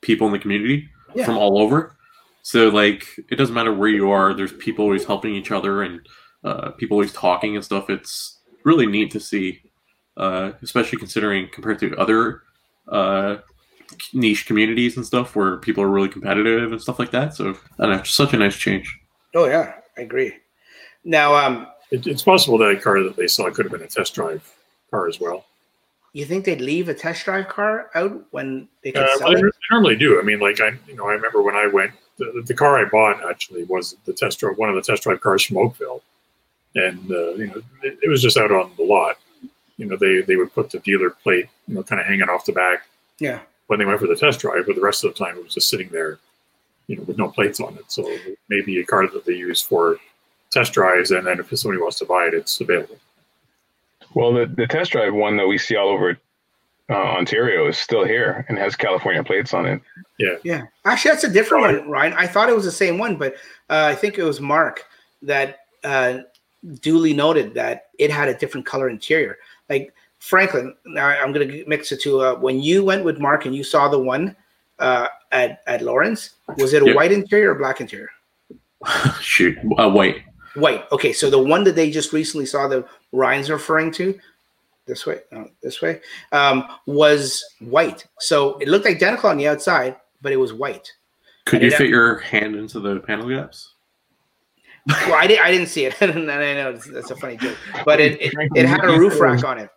people in the community Yeah. from all over. So like it doesn't matter where you are. There's people always helping each other and uh, people always talking and stuff. It's really neat to see, uh, especially considering compared to other uh, niche communities and stuff where people are really competitive and stuff like that. So and it's such a nice change. Oh yeah, I agree. Now, um, it, it's possible that a car that they saw could have been a test drive car as well. you think they'd leave a test drive car out when they could Uh, sell well, they normally do. I mean, like I, you know, I remember when I went, the, the car I bought actually was the test drive, one of the test drive cars from Oakville, and uh, you know, it, it was just out on the lot. You know, they they would put the dealer plate, you know, kind of hanging off the back Yeah. when they went for the test drive, but the rest of the time it was just sitting there, you know, with no plates on it. So maybe a car that they use for test drives, and then if somebody wants to buy it, it's available. Well, the, the test drive one that we see all over uh, Ontario is still here and has California plates on it. Yeah. Yeah. Actually, that's a different one, Ryan. I thought it was the same one, but uh, I think it was Mark that uh, duly noted that it had a different color interior. Like Franklin, now I'm going to mix it to uh, when you went with Mark and you saw the one uh, at, at Lawrence, was it a Yep. white interior or black interior? <laughs> Shoot, uh, white. White. Okay, so the one that they just recently saw that Ryan's referring to, this way, no, this way, um, was white. So it looked identical on the outside, but it was white. Could And you it- fit your hand into the panel gaps? Well, I, did, I didn't see it, and <laughs> I know that's- that's a funny joke, but it, it, it had a roof rack on it.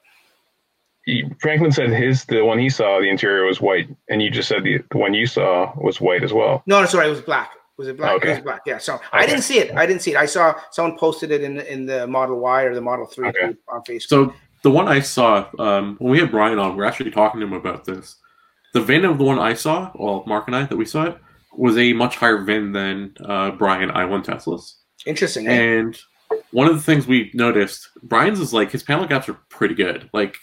He, Franklin said his the one he saw the interior was white, and you just said the, the one you saw was white as well. No, no, sorry, it was black. Was it black? It Okay. was black. Yeah. So I didn't see it. I didn't see it. I saw someone posted it in in the Model Y or the Model Three Okay. on Facebook. So the one I saw um, when we had Brian on, we are actually talking to him about this. The VIN of the one I saw, well, Mark and I that we saw it, was a much higher VIN than uh, Brian I1 Teslas. Interesting. eh? And one of the things we noticed, Brian's is like his panel gaps are pretty good. Like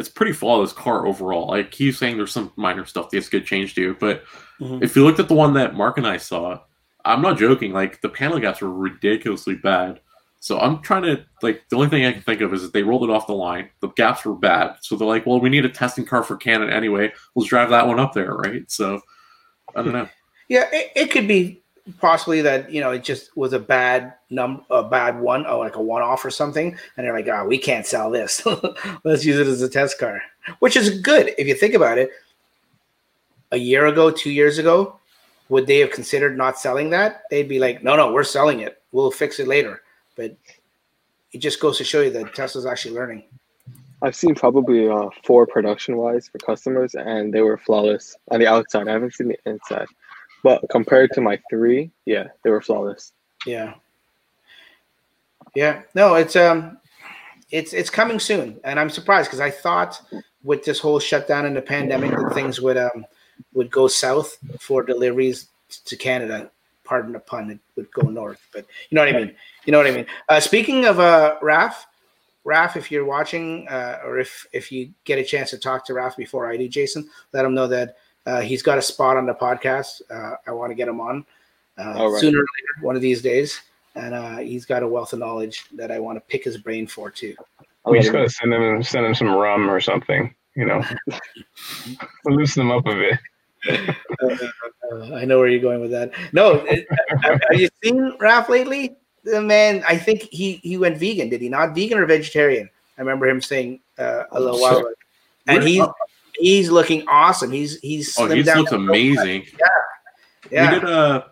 it's pretty flawless car overall. Like he's saying there's some minor stuff that's good change to, but Mhm. if you looked at the one that Mark and I saw, I'm not joking. Like the panel gaps were ridiculously bad. So I'm trying to like the only thing I can think of is that they rolled it off the line. The gaps were bad, so they're like, well, we need a testing car for Canon anyway. Let's drive that one up there, right? So I don't know. <laughs> Yeah, it, it could be possibly that you know it just was a bad num a bad one or like a one off or something, and they're like, oh, we can't sell this. <laughs> Let's use it as a test car, which is good if you think about it. A year ago, two years ago, would they have considered not selling that? They'd be like, no, no, we're selling it. We'll fix it later. But it just goes to show you that Tesla's actually learning. I've seen probably uh, four production Ys for customers, and they were flawless on the outside. I haven't seen the inside, but compared to my three, yeah, they were flawless. Yeah. Yeah. No, it's um it's it's coming soon. And I'm surprised because I thought with this whole shutdown and the pandemic that things would um would go south for deliveries to Canada. Pardon the pun, it would go north. But you know what I mean. You know what I mean. Uh speaking of uh Raf, Raf, if you're watching, uh, or if if you get a chance to talk to Raf before I do, Jason, let him know that uh, he's got a spot on the podcast. Uh, I want to get him on uh, All right. sooner or later, one of these days. And uh, he's got a wealth of knowledge that I want to pick his brain for too. We just gotta send him send them some rum or something, you know, <laughs> loosen him up a bit. Uh, I know where you're going with that. No, it- have have you seen Raf lately? The man, I think he he went vegan. Did he not? Vegan or vegetarian? I remember him saying uh, a little while ago. And he's he's looking awesome. He's he's Oh, slimmed he looks amazing. Yeah. We did a,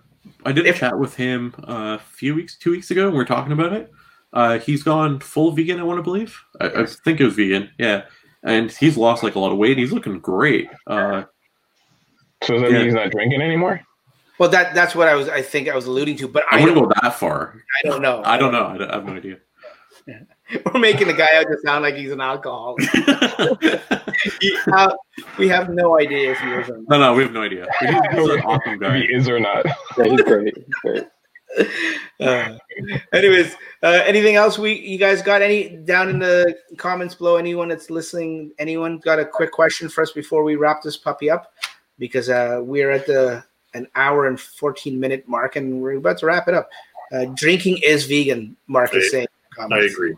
I did a If- chat with him uh, a few weeks, two weeks ago, and we are talking about it. Uh, he's gone full vegan, I want to believe. I, I think it was vegan, yeah. And he's lost like a lot of weight. He's looking great. Uh, So does that Yeah. mean he's not drinking anymore? Well, that that's what I was. I think I was alluding to, but I I wouldn't don't, go that far. I don't know. I don't know. I, don't- I have no idea. <laughs> We're making the guy out to sound like he's an alcoholic. <laughs> He- uh, we have no idea if he is or not. no, no, we have no idea. He's, he's an <laughs> awesome guy. he is or not. Yeah, he's great. He's great. Uh, anyways, uh, anything else we you guys got any down in the comments below? Anyone that's listening, anyone got a quick question for us before we wrap this puppy up? Because uh, we're at the an hour and 14 minute mark and we're about to wrap it up. Uh, drinking is vegan, Mark is I- saying. I agree.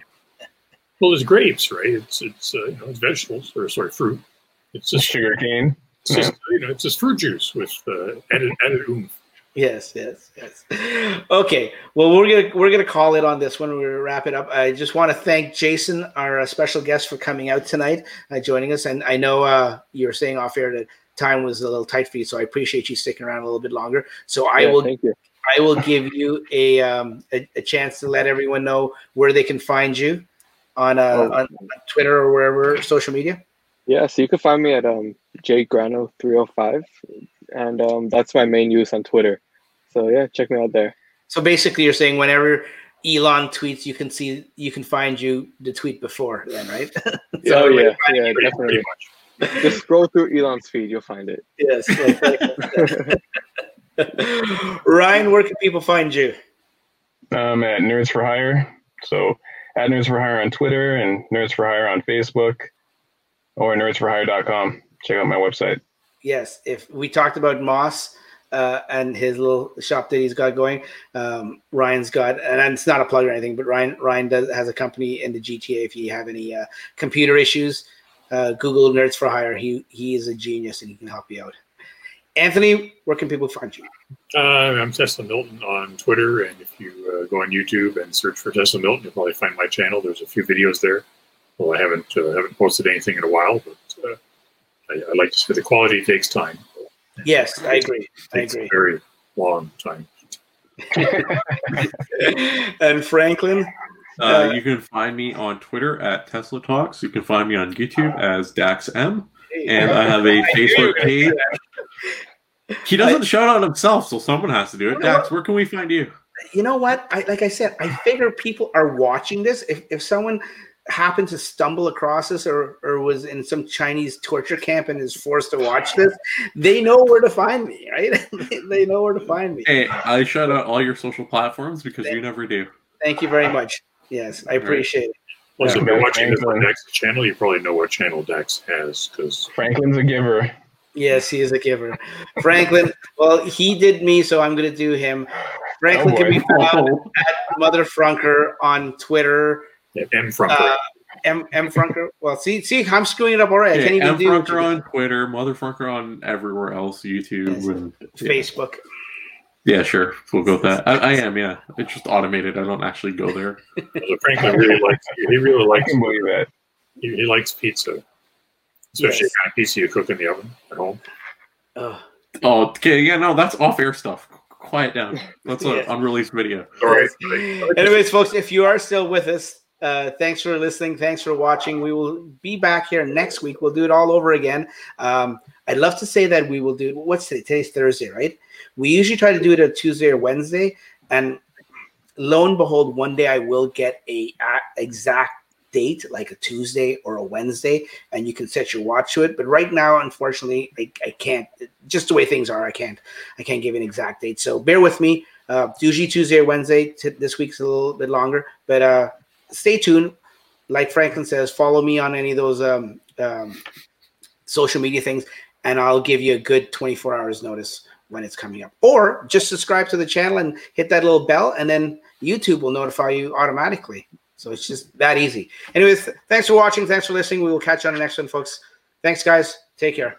Well, it's grapes, right? It's it's uh, you know it's vegetables or sorry fruit. It's just Sugar cane. it's just you know it's just fruit juice with uh, added added oomph. Yes, yes, yes. Okay, well, we're gonna we're gonna call it on this one. We wrap it up. I just want to thank Jason, our uh, special guest, for coming out tonight, uh, joining us. And I know uh, you were saying off air that time was a little tight for you, so I appreciate you sticking around a little bit longer. So I Yeah, will Thank you. I will give you a um a, a chance to let everyone know where they can find you on uh, Oh. on Twitter or wherever social media? Yeah, so you can find me at um jgrano305, and um, that's my main use on Twitter. So yeah, check me out there. So basically, you're saying whenever Elon tweets, you can see you can find you the tweet before then, right? <laughs> oh yeah, yeah, Pretty, definitely. pretty much. Just scroll through Elon's feed, you'll find it. yes. <laughs> <laughs> Ryan, where can people find you? I'm at Nerds for Hire. So at Nerds for Hire on Twitter and Nerds for Hire on Facebook or nerdsforhire.com. Check out my website. Yes, if we talked about Moss uh, and his little shop that he's got going, um, Ryan's got, and it's not a plug or anything, but Ryan Ryan does has a company in the GTA. If you have any uh, computer issues, uh, Google Nerds for Hire. He he is a genius and he can help you out. Anthony, where can people find you? Uh, I'm Tesla Milton on Twitter, and if you uh, go on YouTube and search for Tesla Milton, you'll probably find my channel. There's a few videos there. Well, I haven't uh, haven't posted anything in a while, but uh, I, I like to say the quality takes time. Yes, I agree. I Takes agree. a very long time. <laughs> and Franklin, Uh, Uh, you can find me on Twitter at Tesla Talks. You can find me on YouTube as DaxM, and I have a <laughs> Facebook were gonna say page. That. He doesn't shout out himself, so someone has to do it. Dax, where can we find you? you know what? I like I said, I figure people are watching this. If if someone happened to stumble across this or or was in some Chinese torture camp and is forced to watch this, they know where to find me, right? <laughs> they know where to find me. Hey, I shout out all your social platforms because you never do. Thank you very much. Yes, I appreciate it. Also, Yeah, if you're watching this on Dax's channel, you probably know what channel Dax has because Franklin's a giver. Yes, he is a giver. Franklin, well, he did me, so I'm gonna do him. Franklin Oh, can be found at Mother Frunker on Twitter. M from Uh, M M Frunker. Well, see, see, I'm screwing it up already. I can't Okay, even M do what you Frunker on Twitter, Motherfrunker on everywhere else, YouTube, Yes. and did. Facebook. yeah, sure, we'll go with that. I, I am, yeah. It's just automated. I don't actually go there. So Franklin really likes he really likes that. he, he likes pizza, especially Yes. the kind of pizza you cook in the oven at home. Oh, Oh, okay, yeah, no, that's off-air stuff. Quiet down. That's an <laughs> Yes. unreleased video. All right. Anyways, folks, if you are still with us, uh, thanks for listening. Thanks for watching. We will be back here next week. We'll do it all over again. Um, I'd love to say that we will do. What's today? Today's Thursday, right? We usually try to do it a Tuesday or Wednesday, and lo and behold, one day I will get a, a exact date, like a Tuesday or a Wednesday, and you can set your watch to it. But right now, unfortunately, I, I can't. Just the way things are, I can't. I can't give an exact date. So bear with me. Uh, usually Tuesday or Wednesday. T- this week's a little bit longer, but uh, stay tuned. Like Franklin says, follow me on any of those um, um, social media things, and I'll give you a good 24 hours notice when it's coming up. Or just subscribe to the channel and hit that little bell, and then YouTube will notify you automatically. So it's just that easy. Anyways, thanks for watching. Thanks for listening. We will catch you on the next one, folks. Thanks, guys. Take care.